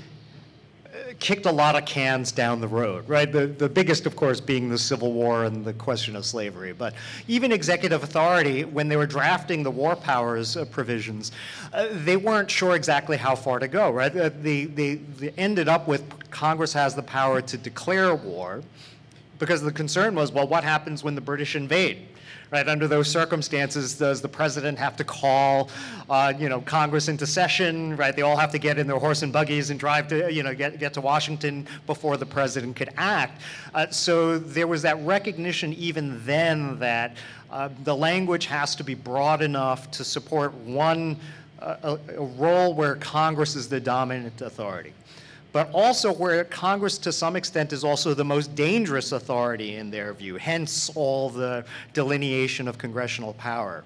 [SPEAKER 3] kicked a lot of cans down the road, right? The, the biggest, of course, being the Civil War and the question of slavery. But even executive authority, when they were drafting the war powers uh, provisions, uh, they weren't sure exactly how far to go, right? Uh, They, they, they ended up with Congress has the power to declare war because the concern was, well, what happens when the British invade? Right, under those circumstances, does the president have to call, uh, you know, Congress into session? Right, they all have to get in their horse and buggies and drive to, you know, get, get to Washington before the president could act. Uh, so there was that recognition even then that uh, the language has to be broad enough to support one, uh, a, a role where Congress is the dominant authority but also where Congress, to some extent, is also the most dangerous authority in their view, hence all the delineation of congressional power.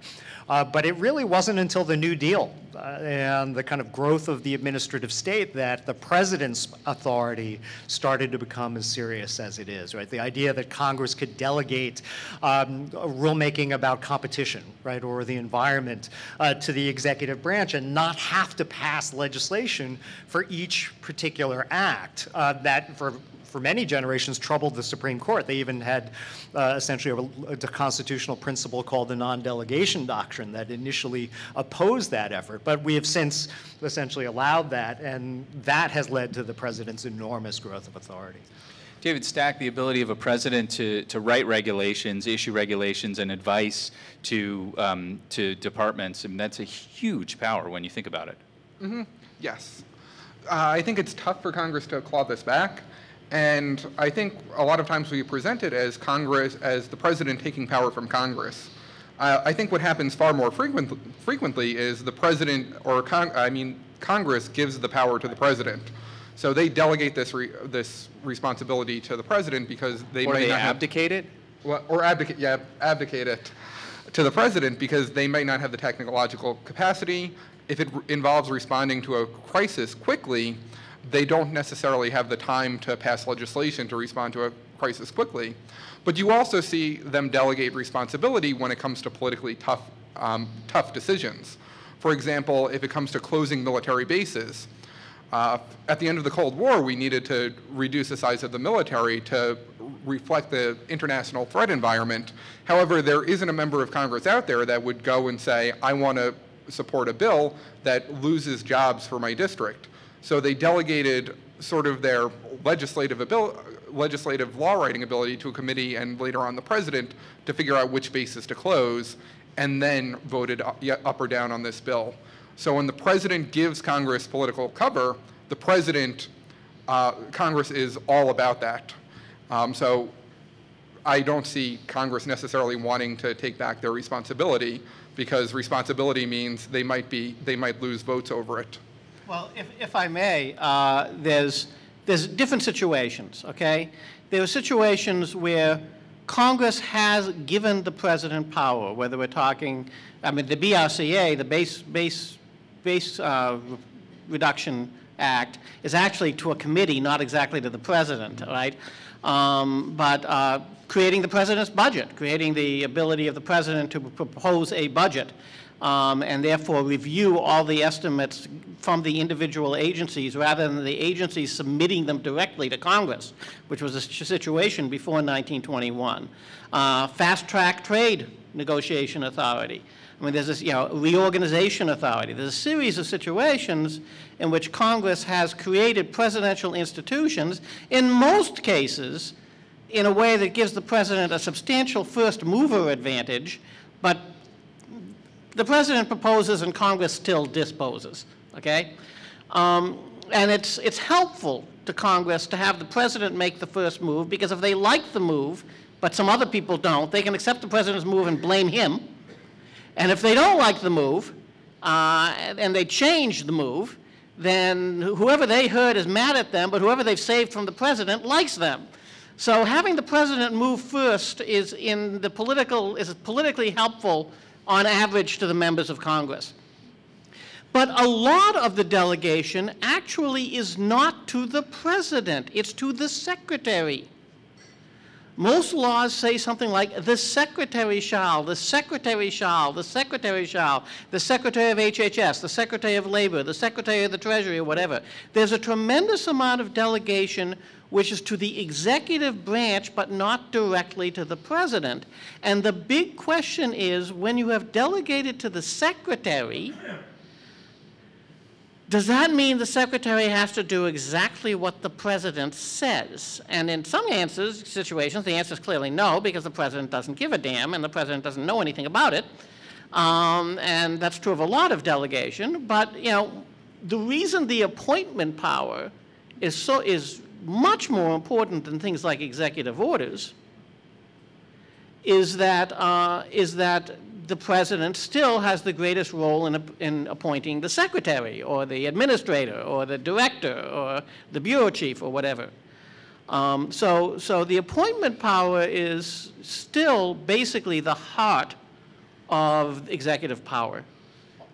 [SPEAKER 3] Uh, but it really wasn't until the New Deal uh, and the kind of growth of the administrative state that the president's authority started to become as serious as it is, right? The idea that Congress could delegate um, rulemaking about competition, right, or the environment uh, to the executive branch and not have to pass legislation for each particular act uh, that for for many generations troubled the Supreme Court. They even had uh, essentially a, a constitutional principle called the non-delegation doctrine that initially opposed that effort. But we have since essentially allowed that, and that has led to the president's enormous growth of authority.
[SPEAKER 1] David Stack, the ability of a president to, to write regulations, issue regulations, and advice to, um, to departments, I mean, that's a huge power when you think about it.
[SPEAKER 4] Yes. Uh, I think it's tough for Congress to claw this back. And I think a lot of times we present it as Congress, as the president taking power from Congress. Uh, I think what happens far more frequent, frequently is the president, or con- I mean, Congress gives the power to the president. So they delegate this, re- this responsibility to the president because they
[SPEAKER 1] Or
[SPEAKER 4] may
[SPEAKER 1] they
[SPEAKER 4] not have
[SPEAKER 1] abdicate it?
[SPEAKER 4] well, or abdicate, yeah, abdicate it to the president because they might not have the technological capacity. If it r- involves responding to a crisis quickly, they don't necessarily have the time to pass legislation to respond to a crisis quickly. But you also see them delegate responsibility when it comes to politically tough, um, tough decisions. For example, if it comes to closing military bases, uh, at the end of the Cold War, we needed to reduce the size of the military to reflect the international threat environment. However, there isn't a member of Congress out there that would go and say, I want to support a bill that loses jobs for my district. So they delegated sort of their legislative abil- legislative law writing ability to a committee and later on the president to figure out which bases to close and then voted up or down on this bill. So when the president gives Congress political cover, the president, uh, Congress is all about that. Um, so I don't see Congress necessarily wanting to take back their responsibility because responsibility means they might be, they might lose votes over it.
[SPEAKER 2] Well, if, if I may, uh, there's, there's different situations, okay? There are situations where Congress has given the president power, whether we're talking, I mean, the BRAC, the Base, Base, Base uh, Reduction Act, is actually to a committee, not exactly to the president, right? Um, But uh, creating the president's budget, creating the ability of the president to propose a budget, um, and therefore review all the estimates from the individual agencies rather than the agencies submitting them directly to Congress, which was a situation before 1921. Uh, Fast-track trade negotiation authority. I mean, there's this, you know, reorganization authority. There's a series of situations in which Congress has created presidential institutions, in most cases, in a way that gives the president a substantial first mover advantage, but the president proposes and Congress still disposes, okay? Um, And it's, it's helpful to Congress to have the president make the first move, because if they like the move, but some other people don't, they can accept the president's move and blame him. And if they don't like the move, uh, and they change the move, then whoever they heard is mad at them, but whoever they've saved from the president likes them. So having the president move first is in the political, is politically helpful on average to the members of Congress. But a lot of the delegation actually is not to the president, it's to the secretary. Most laws say something like, the secretary shall, the secretary shall, the secretary shall, the secretary of HHS, the secretary of labor, the secretary of the treasury, or whatever. There's a tremendous amount of delegation which is to the executive branch, but not directly to the president. And the big question is, when you have delegated to the secretary, does that mean the secretary has to do exactly what the president says? And in some answers, situations, the answer is clearly no, because the president doesn't give a damn and the president doesn't know anything about it. Um, and that's true of a lot of delegation. But you know, the reason the appointment power is so is much more important than things like executive orders is that uh, is that the president still has the greatest role in, in appointing the secretary or the administrator or the director or the bureau chief or whatever. Um, so, so the appointment power is still basically the heart of executive power.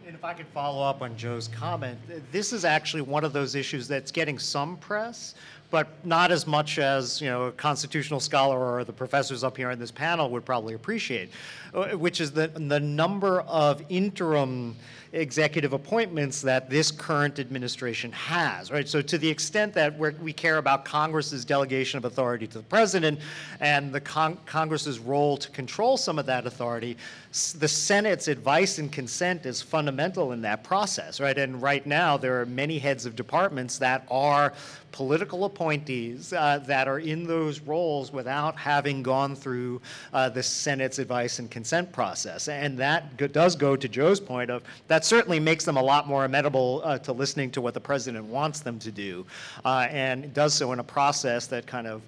[SPEAKER 3] And if I could follow up on Joe's comment, this is actually one of those issues that's getting some press, but not as much as, you know, a constitutional scholar or the professors up here in this panel would probably appreciate, uh, which is the, the number of interim executive appointments that this current administration has, right? So to the extent that we care about Congress's delegation of authority to the president and the con- Congress's role to control some of that authority, s- the Senate's advice and consent is fundamental in that process, right? And right now, there are many heads of departments that are political appointees uh, that are in those roles without having gone through uh, the Senate's advice and consent process. And that go- does go to Joe's point of that certainly makes them a lot more amenable uh, to listening to what the president wants them to do, uh, and does so in a process that kind of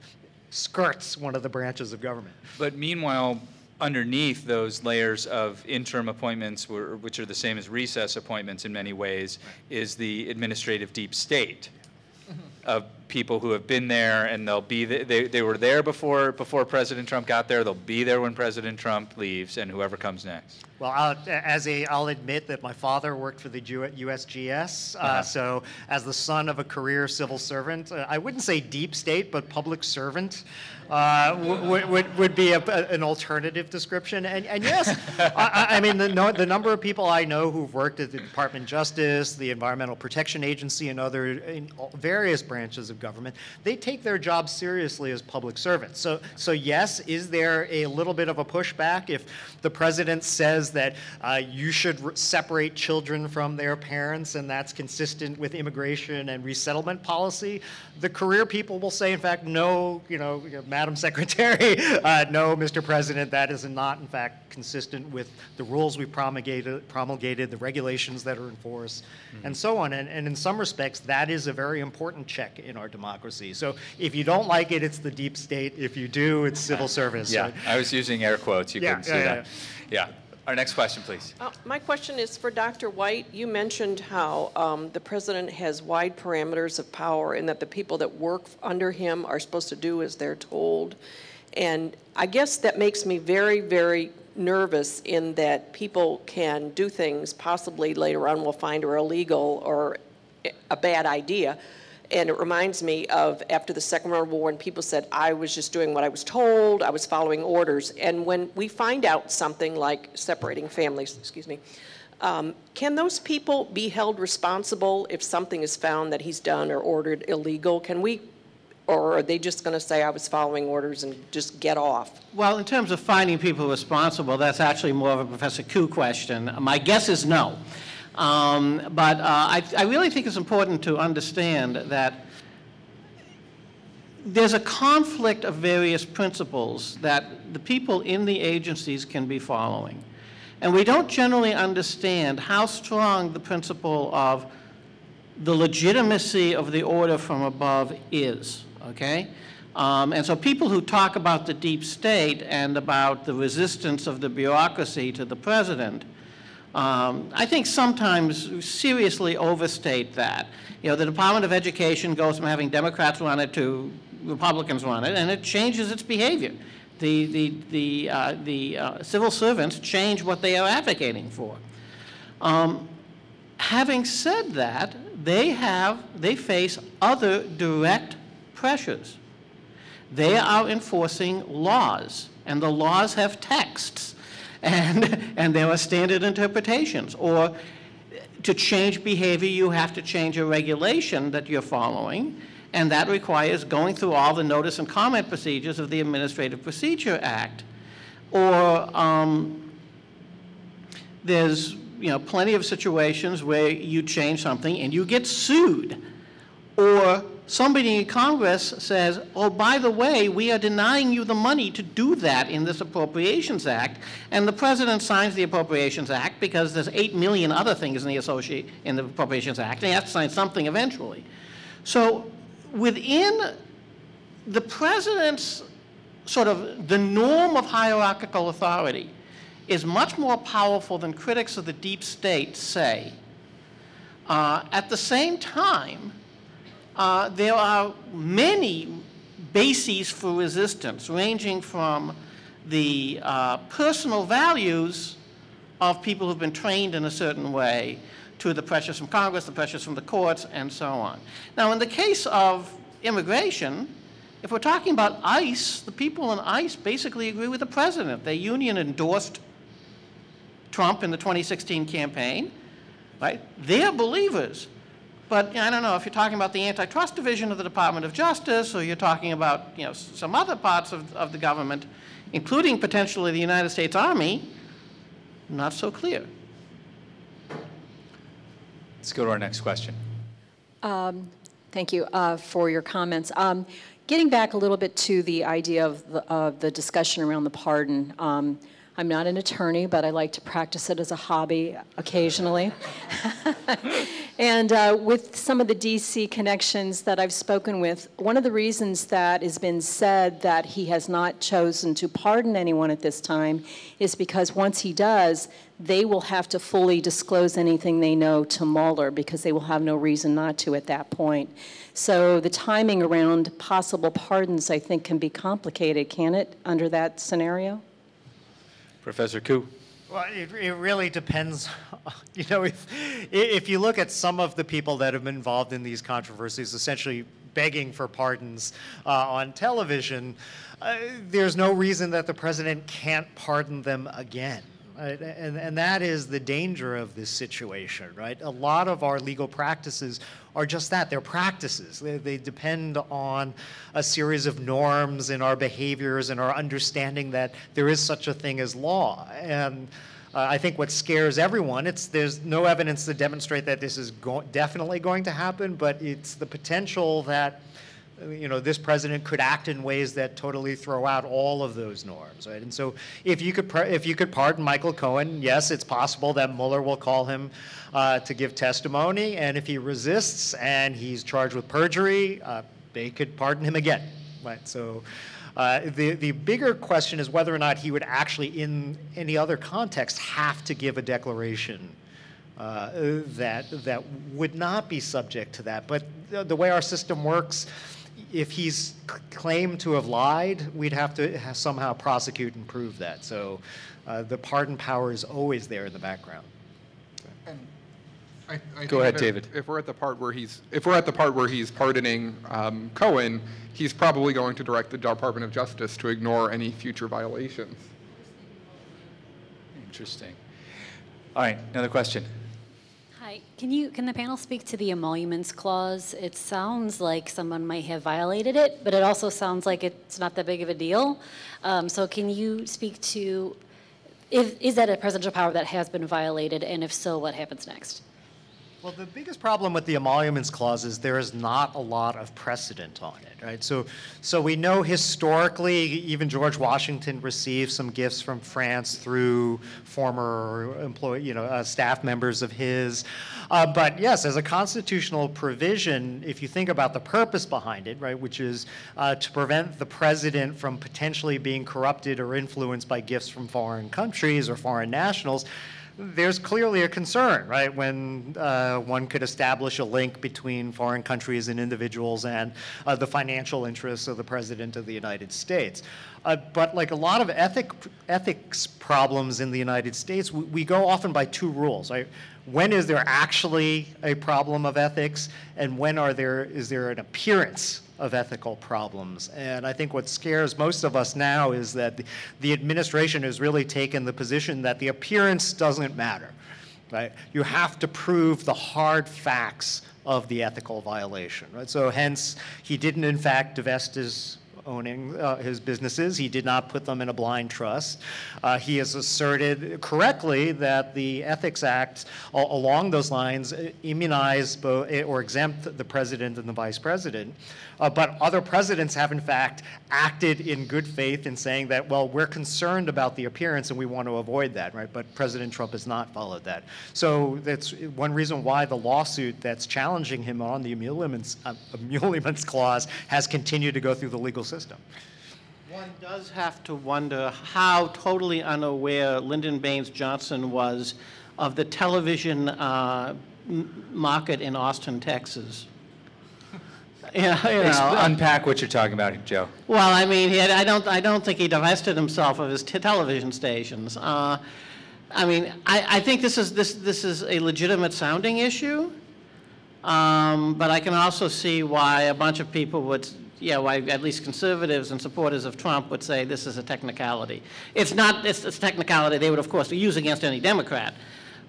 [SPEAKER 3] skirts one of the branches of government.
[SPEAKER 1] But meanwhile, underneath those layers of interim appointments, which are the same as recess appointments in many ways, is the administrative deep state of people who have been there and they'll be, th- they, they were there before, before President Trump got there, they'll be there when President Trump leaves and whoever comes next.
[SPEAKER 3] Well, I'll, as a, I'll admit that my father worked for the USGS. Uh, so, as the son of a career civil servant, uh, I wouldn't say deep state, but public servant uh, would, would, would be a, an alternative description. And, and yes, I, I- I mean, the, no, the number of people I know who've worked at the Department of Justice, the Environmental Protection Agency, and other in various branches of government, they take their job seriously as public servants. So, so yes, is there a little bit of a pushback if the president says that uh, you should r- separate children from their parents and that's consistent with immigration and resettlement policy? The career people will say, in fact, no, you know, Madam (laughs) Secretary, uh, no, Mr. President, that is not, in fact, consistent with the rules we promulgated, promulgated the regulations that are in force, and so on. And, and in some respects, that is a very important check in our democracy. So if you don't like it, it's the deep state. If you do, it's civil (laughs) service.
[SPEAKER 1] Yeah,
[SPEAKER 3] right?
[SPEAKER 1] I was using air quotes, you
[SPEAKER 3] Yeah,
[SPEAKER 1] couldn't see
[SPEAKER 3] yeah,
[SPEAKER 1] that. Yeah. Our next question, please.
[SPEAKER 6] Uh, My question is for Dr. White. You mentioned how um, the president has wide parameters of power and that the people that work under him are supposed to do as they're told. And I guess that makes me very, very nervous in that people can do things possibly later on we'll find are illegal or a bad idea. And it reminds me of after the Second World War when people said, I was just doing what I was told, I was following orders. And when we find out something like separating families, excuse me, um, can those people be held responsible if something is found that he's done or ordered illegal? Can we, or are they just going to say, I was following orders and just get off?
[SPEAKER 2] Well, in terms of finding people responsible, that's actually more of a Professor Ku question. My guess is no. Um, but uh, I, I really think it's important to understand that there's a conflict of various principles that the people in the agencies can be following. And we don't generally understand how strong the principle of the legitimacy of the order from above is, okay? Um, and so people who talk about the deep state and about the resistance of the bureaucracy to the president, um, I think sometimes seriously overstate that. You know, the Department of Education goes from having Democrats run it to Republicans run it, and it changes its behavior. The, the, the, uh, the uh, civil servants change what they are advocating for. Um, having said that, they have, they face other direct pressures. They are enforcing laws, and the laws have texts, and, (laughs) and there are standard interpretations. Or to change behavior, you have to change a regulation that you're following, and that requires going through all the notice and comment procedures of the Administrative Procedure Act. Or um, there's, you know, plenty of situations where you change something and you get sued. Or somebody in Congress says, oh, by the way, we are denying you the money to do that in this Appropriations Act. And the president signs the Appropriations Act because there's 8 million other things in the associate, in the Appropriations Act, and he has to sign something eventually. So within the president's sort of the norm of hierarchical authority is much more powerful than critics of the deep state say. Uh, at the same time, uh, there are many bases for resistance, ranging from the uh, personal values of people who've been trained in a certain way to the pressures from Congress, the pressures from the courts, and so on. Now, in the case of immigration, if we're talking about ICE, the people in ICE basically agree with the president. Their union endorsed Trump in the 2016 campaign, right? They're believers. But I don't know, if you're talking about the antitrust division of the Department of Justice, or you're talking about, you know, some other parts of, of the government, including potentially the United States Army, not so clear.
[SPEAKER 1] Let's go to our next question.
[SPEAKER 7] Thank you uh, for your comments. Um, Getting back a little bit to the idea of the, of the discussion around the pardon, um, I'm not an attorney, but I like to practice it as a hobby occasionally. (laughs) And uh, with some of the DC connections that I've spoken with, one of the reasons that has been said that he has not chosen to pardon anyone at this time is because once he does, they will have to fully disclose anything they know to Mueller because they will have no reason not to at that point. So the timing around possible pardons, I think, can be complicated, can it, under that scenario?
[SPEAKER 1] Professor Ku.
[SPEAKER 3] Well, it, it really depends. (laughs) You know, if, if you look at some of the people that have been involved in these controversies, essentially begging for pardons uh, on television, uh, there's no reason that the president can't pardon them again. Right? And, and that is the danger of this situation, right? A lot of our legal practices are just that they're practices. They, they depend on a series of norms in our behaviors and our understanding that there is such a thing as law. And uh, I think what scares everyone, it's there's no evidence to demonstrate that this is go- definitely going to happen, but it's the potential that you know, this president could act in ways that totally throw out all of those norms, right? And so, if you could, if you could pardon Michael Cohen, yes, it's possible that Mueller will call him uh, to give testimony, and if he resists and he's charged with perjury, uh, they could pardon him again, right? So. Uh, the, the bigger question is whether or not he would actually, in any other context, have to give a declaration uh, that, that would not be subject to that. But the way our system works, if he's claimed to have lied, we'd have to somehow prosecute and prove that. So uh, the pardon power is always there in the background.
[SPEAKER 4] I- I think
[SPEAKER 1] Go ahead,
[SPEAKER 4] if-
[SPEAKER 1] David.
[SPEAKER 4] If we're at the part where he's, if we're at the part where he's pardoning um, Cohen, he's probably going to direct the Department of Justice to ignore any future violations.
[SPEAKER 1] Interesting. All right, another question.
[SPEAKER 8] Hi, can you, can the panel speak to the emoluments clause? It sounds like someone might have violated it, but it also sounds like it's not that big of a deal. Um, So can you speak to, if, is that a presidential power that has been violated, and if so, what happens next?
[SPEAKER 3] Well, the biggest problem with the emoluments clause is there is not a lot of precedent on it, right? So, so we know historically, even George Washington received some gifts from France through former employee, you know, uh, staff members of his. Uh, but yes, as a constitutional provision, if you think about the purpose behind it, right, which is uh, to prevent the president from potentially being corrupted or influenced by gifts from foreign countries or foreign nationals there's clearly a concern, right, when uh, one could establish a link between foreign countries and individuals and uh, the financial interests of the President of the United States. Uh, but like a lot of ethic, ethics problems in the United States, we, we go often by two rules. Right? When is there actually a problem of ethics, and when are there is there an appearance of ethical problems. And I think what scares most of us now is that the, administration has really taken the position that the appearance doesn't matter. Right? You have to prove the hard facts of the ethical violation. Right? So hence, he didn't in fact divest his owning uh, his businesses. He did not put them in a blind trust. Uh, he has asserted correctly that the Ethics Act, a- along those lines, immunize bo- or exempt the president and the vice president. Uh, but other presidents have, in fact, acted in good faith in saying that, well, we're concerned about the appearance and we want to avoid that, right? But President Trump has not followed that. So that's one reason why the lawsuit that's challenging him on the emoluments, uh, emoluments clause has continued to go through the legal system.
[SPEAKER 2] One does have to wonder how totally unaware Lyndon Baines Johnson was of the television uh, market in Austin, Texas. (laughs) Yeah, you know, uh,
[SPEAKER 1] Unpack what you're talking about, Joe.
[SPEAKER 2] Well, I mean, he had, I don't, I don't think he divested himself of his t- television stations. Uh, I mean, I, I think this is, this, this is a legitimate sounding issue. Um, but I can also see why a bunch of people would, yeah, why at least conservatives and supporters of Trump would say this is a technicality. It's not, it's, it's a technicality they would, of course, use against any Democrat.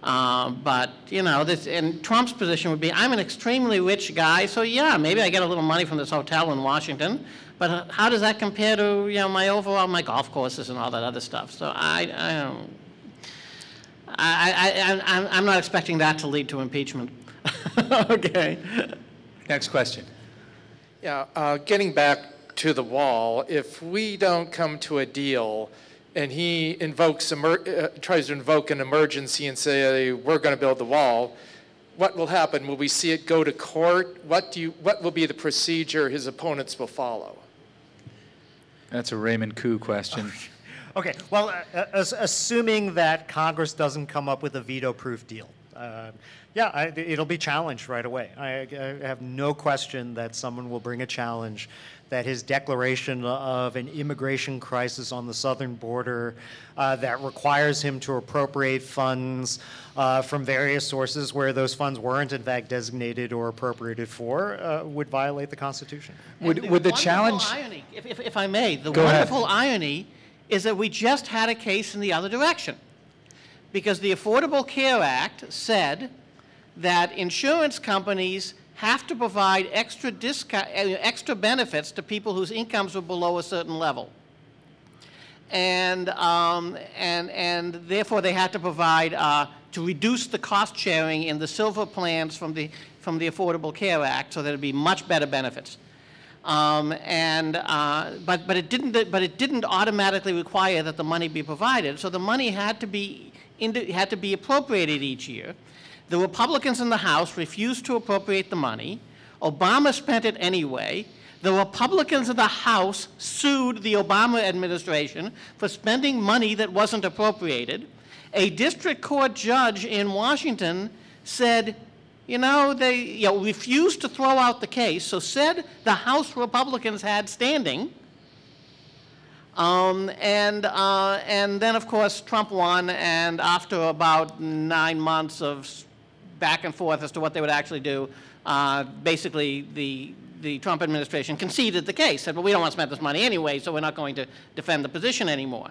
[SPEAKER 2] Um, but, you know, this, and Trump's position would be, I'm an extremely rich guy, so yeah, maybe I get a little money from this hotel in Washington, but uh, how does that compare to, you know, my overall, my golf courses and all that other stuff? So I, I don't, I, I, I, I'm, I'm not expecting that to lead to impeachment. (laughs) okay.
[SPEAKER 1] Next question.
[SPEAKER 9] Yeah, uh, getting back to the wall, if we don't come to a deal and he invokes, emer- uh, tries to invoke an emergency and say, we're going to build the wall, what will happen? Will we see it go to court? What do you, what will be the procedure his opponents will follow?
[SPEAKER 1] That's a Raymond Ku question. (laughs)
[SPEAKER 3] Okay, well, uh, uh, as- assuming that Congress doesn't come up with a veto-proof deal, uh, yeah, I, it'll be challenged right away. I, I have no question that someone will bring a challenge that his declaration of an immigration crisis on the southern border uh, that requires him to appropriate funds uh, from various sources where those funds weren't in fact designated or appropriated for uh, would violate the Constitution.
[SPEAKER 1] Would,
[SPEAKER 2] And
[SPEAKER 1] would the challenge?
[SPEAKER 2] irony, if, if, if I may, the
[SPEAKER 1] Go ahead.
[SPEAKER 2] wonderful irony is that we just had a case in the other direction. Because the Affordable Care Act said that insurance companies have to provide extra discount, uh, extra benefits to people whose incomes are below a certain level. And, um, and, and therefore they had to provide, uh, to reduce the cost sharing in the silver plans from the, from the Affordable Care Act so that it'd be much better benefits. Um, and, uh, but, but, it didn't, but it didn't automatically require that the money be provided. So the money had to be, had to be appropriated each year. The Republicans in the House refused to appropriate the money. Obama spent it anyway. The Republicans in the House sued the Obama administration for spending money that wasn't appropriated. A district court judge in Washington said, you know, they you know, refused to throw out the case, so said the House Republicans had standing. Um, and, uh, and then, of course, Trump won, and after about nine months of back and forth as to what they would actually do, uh, basically the, the Trump administration conceded the case, said, well, we don't want to spend this money anyway, so we're not going to defend the position anymore.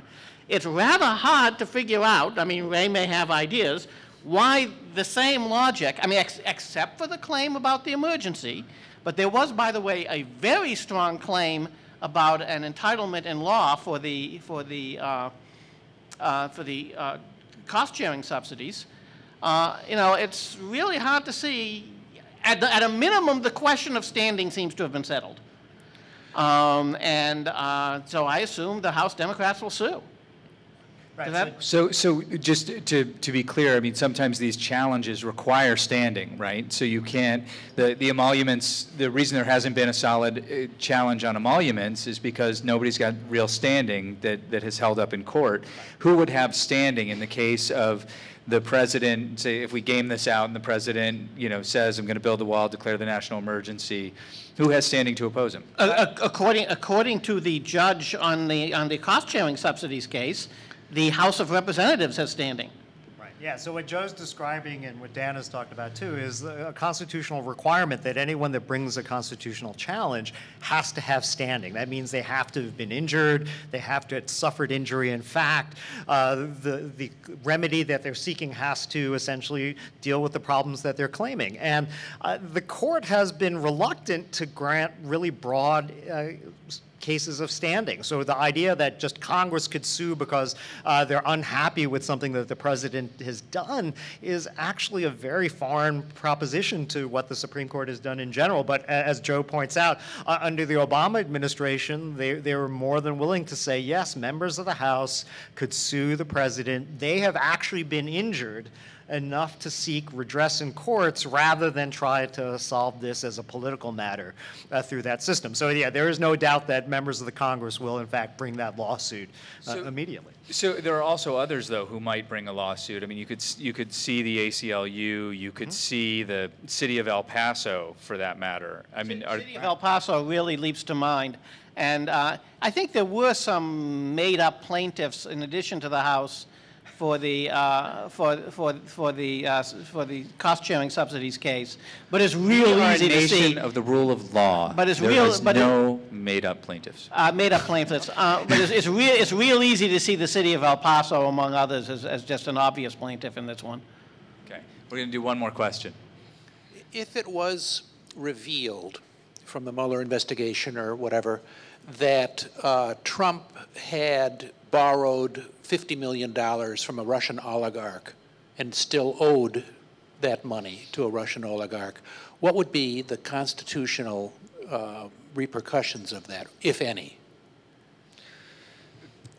[SPEAKER 2] It's rather hard to figure out, I mean, Ray may have ideas, why the same logic, I mean, ex- except for the claim about the emergency, but there was, by the way, a very strong claim about an entitlement in law for the, for the, uh, uh, for the uh, cost-sharing subsidies. Uh, You know, it's really hard to see, at, the- at a minimum, the question of standing seems to have been settled. Um, And uh, so I assume the House Democrats will sue. Does that-
[SPEAKER 1] So, so just to, to be clear, I mean, sometimes these challenges require standing, right? So you can't, the, the emoluments, the reason there hasn't been a solid uh, challenge on emoluments is because nobody's got real standing that, that has held up in court. Who would have standing in the case of the president, say, if we game this out and the president, you know, says, I'm going to build the wall, declare the national emergency, who has standing to oppose him?
[SPEAKER 2] A- a- According, according to the judge on the, on the cost-sharing subsidies case, the House of Representatives has standing.
[SPEAKER 3] Right, yeah, so what Joe's describing and what Dan has talked about too is a constitutional requirement that anyone that brings a constitutional challenge has to have standing. That means they have to have been injured, they have to have suffered injury in fact. Uh, The, the remedy that they're seeking has to essentially deal with the problems that they're claiming. And uh, the court has been reluctant to grant really broad uh, cases of standing. So the idea that just Congress could sue because uh, they're unhappy with something that the president has done is actually a very foreign proposition to what the Supreme Court has done in general. But as Joe points out, uh, under the Obama administration, they, they were more than willing to say, yes, members of the House could sue the president. They have actually been injured enough to seek redress in courts rather than try to solve this as a political matter uh, through that system. So yeah, there is no doubt that members of the Congress will in fact bring that lawsuit uh,
[SPEAKER 1] So-
[SPEAKER 3] immediately.
[SPEAKER 1] So there are also others, though, who might bring a lawsuit. I mean, you could, you could see the ACLU, you could see the city of El Paso, for that matter. I mean, are,
[SPEAKER 2] City of El Paso really leaps to mind. And uh, I think there were some made-up plaintiffs in addition to the House for the, uh, for, for, for the, uh, s- for the cost-sharing subsidies case. But it's
[SPEAKER 1] we
[SPEAKER 2] real
[SPEAKER 1] are a
[SPEAKER 2] easy to see.
[SPEAKER 1] nation of the rule of law.
[SPEAKER 2] But it's
[SPEAKER 1] There
[SPEAKER 2] real-
[SPEAKER 1] is
[SPEAKER 2] but it-
[SPEAKER 1] no made-up plaintiffs.
[SPEAKER 2] uh, made-up plaintiffs. Uh, But it's, it's real, it's real easy to see the city of El Paso, among others, as, as just an obvious plaintiff in this one.
[SPEAKER 1] Okay, we're going to do one more question.
[SPEAKER 10] if it was revealed from the Mueller investigation or whatever that uh, Trump had borrowed $50 million from a Russian oligarch and still owed that money to a Russian oligarch, what would be the constitutional uh, repercussions of that, if any?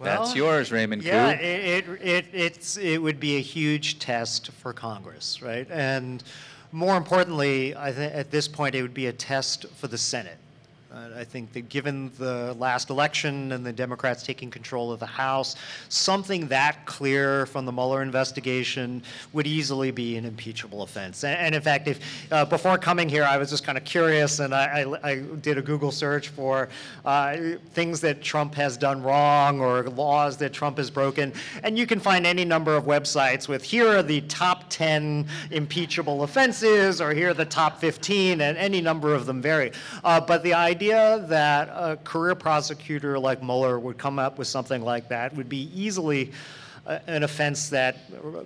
[SPEAKER 1] That's yours, Raymond Ku.
[SPEAKER 3] Yeah, it, it, it, it's, it would be a huge test for Congress, right? And more importantly, I think at this point, it would be a test for the Senate. Uh, I think that given the last election and the Democrats taking control of the House, something that clear from the Mueller investigation would easily be an impeachable offense. And, and in fact, if uh, before coming here, I was just kind of curious, and I, I, I did a Google search for uh, things that Trump has done wrong or laws that Trump has broken, and you can find any number of websites with here are the top 10 impeachable offenses, or here are the top 15, and any number of them vary. Uh, but the idea that a career prosecutor like Mueller would come up with something like that would be easily uh, an offense that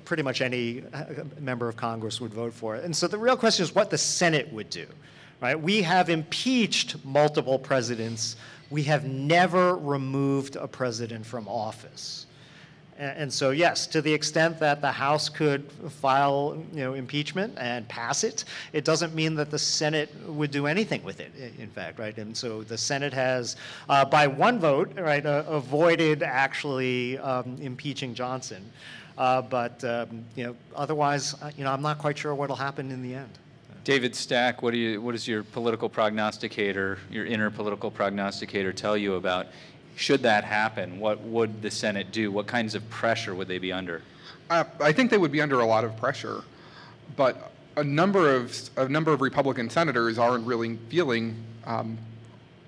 [SPEAKER 3] pretty much any uh, member of Congress would vote for. And so the real question is what the Senate would do. Right? We have impeached multiple presidents. We have never removed a president from office. And so, yes, to the extent that the House could file, you know, impeachment and pass it, it doesn't mean that the Senate would do anything with it, in fact, right? And so the Senate has, uh, by one vote, right, uh, avoided actually um, impeaching Johnson. Uh, But, um, you know, otherwise, uh, you know, I'm not quite sure what'll happen in the end.
[SPEAKER 1] David Stack, what do you, what does your political prognosticator, your inner political prognosticator tell you about, should that happen, what would the Senate do? What kinds of pressure would they be under?
[SPEAKER 4] Uh, I think they would be under a lot of pressure, but a number of a number of Republican senators aren't really feeling um,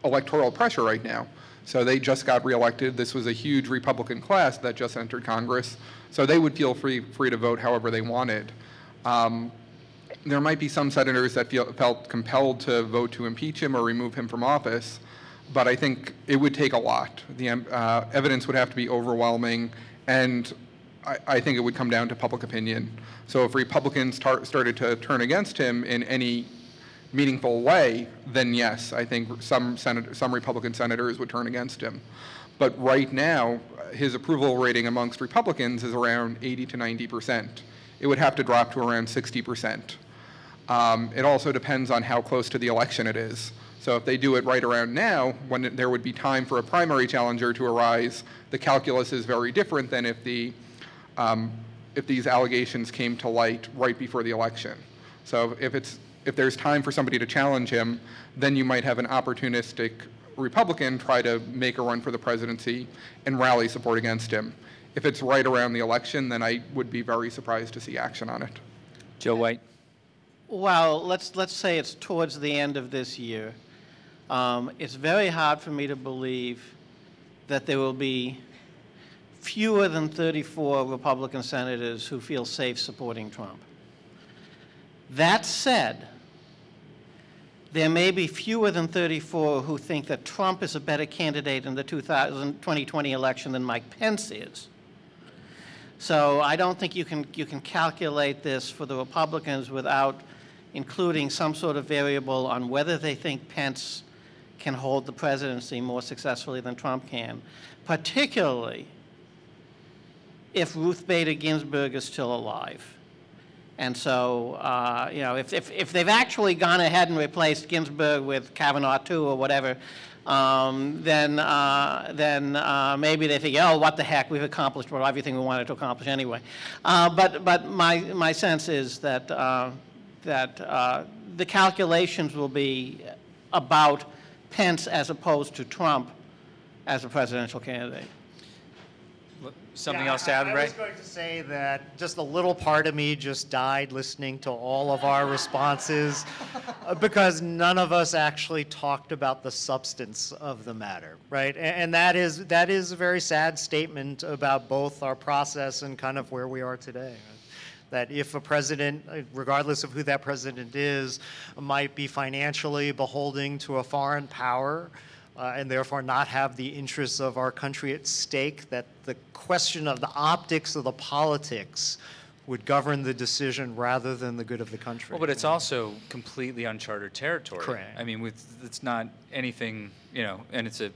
[SPEAKER 4] electoral pressure right now. So they just got reelected. This was a huge Republican class that just entered Congress, so they would feel free free to vote however they wanted. Um, there might be some senators that feel, felt compelled to vote to impeach him or remove him from office, but I think it would take a lot. The um, uh, evidence would have to be overwhelming, and I, I think it would come down to public opinion. So if Republicans tar- started to turn against him in any meaningful way, then yes, I think some senator, some Republican senators would turn against him. But right now, his approval rating amongst Republicans is around 80 to 90 percent. It would have to drop to around 60 percent. Um, it also depends on how close to the election it is. So if they do it right around now, when there would be time for a primary challenger to arise, the calculus is very different than if the, um, if these allegations came to light right before the election. So if it's, if there's time for somebody to challenge him, then you might have an opportunistic Republican try to make a run for the presidency and rally support against him. If it's right around the election, then I would be very surprised to see action on it.
[SPEAKER 1] Joe White.
[SPEAKER 2] Well, let's, let's say it's towards the end of this year. Um, It's very hard for me to believe that there will be fewer than 34 Republican senators who feel safe supporting Trump. That said, there may be fewer than 34 who think that Trump is a better candidate in the 2020 election than Mike Pence is. So I don't think you can, you can calculate this for the Republicans without including some sort of variable on whether they think Pence can hold the presidency more successfully than Trump can, particularly if Ruth Bader Ginsburg is still alive. And so, uh, you know, if, if, if they've actually gone ahead and replaced Ginsburg with Kavanaugh too or whatever, um, then, uh, then uh, maybe they think, oh, what the heck, we've accomplished well, everything we wanted to accomplish anyway. Uh, but but my, my sense is that, uh, that uh, the calculations will be about Pence as opposed to Trump as a presidential candidate.
[SPEAKER 1] Something
[SPEAKER 3] Yeah,
[SPEAKER 1] else to
[SPEAKER 3] I-
[SPEAKER 1] add,
[SPEAKER 3] I
[SPEAKER 1] Ray?
[SPEAKER 3] was going to say that just a little part of me just died listening to all of our responses uh, because none of us actually talked about the substance of the matter, right? A- And that is, that is a very sad statement about both our process and kind of where we are today. That if a president, uh, regardless of who that president is, might be financially beholding to a foreign power, uh, and therefore not have the interests of our country at stake, that the question of the optics of the politics would govern the decision rather than the good of the country.
[SPEAKER 1] Well, but it's also completely uncharted territory.
[SPEAKER 3] Correct.
[SPEAKER 1] I mean, with, it's not anything, you know, and it's a,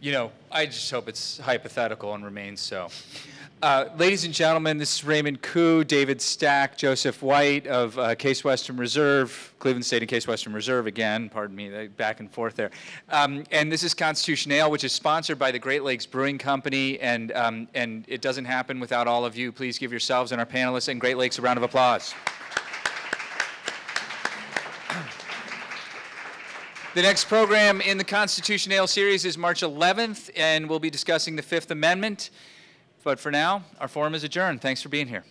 [SPEAKER 1] you know, I just hope it's hypothetical and remains so. (laughs) Uh, ladies and gentlemen, this is Raymond Ku, David Stack, Joseph White of uh, Case Western Reserve, Cleveland State and Case Western Reserve again, pardon me, back and forth there. Um, and this is Constitution Ale, which is sponsored by the Great Lakes Brewing Company, and, um, and it doesn't happen without all of you. Please give yourselves and our panelists and Great Lakes a round of applause. The next program in the Constitution Ale series is March 11th, and we'll be discussing the Fifth Amendment. But for now, our forum is adjourned. Thanks for being here.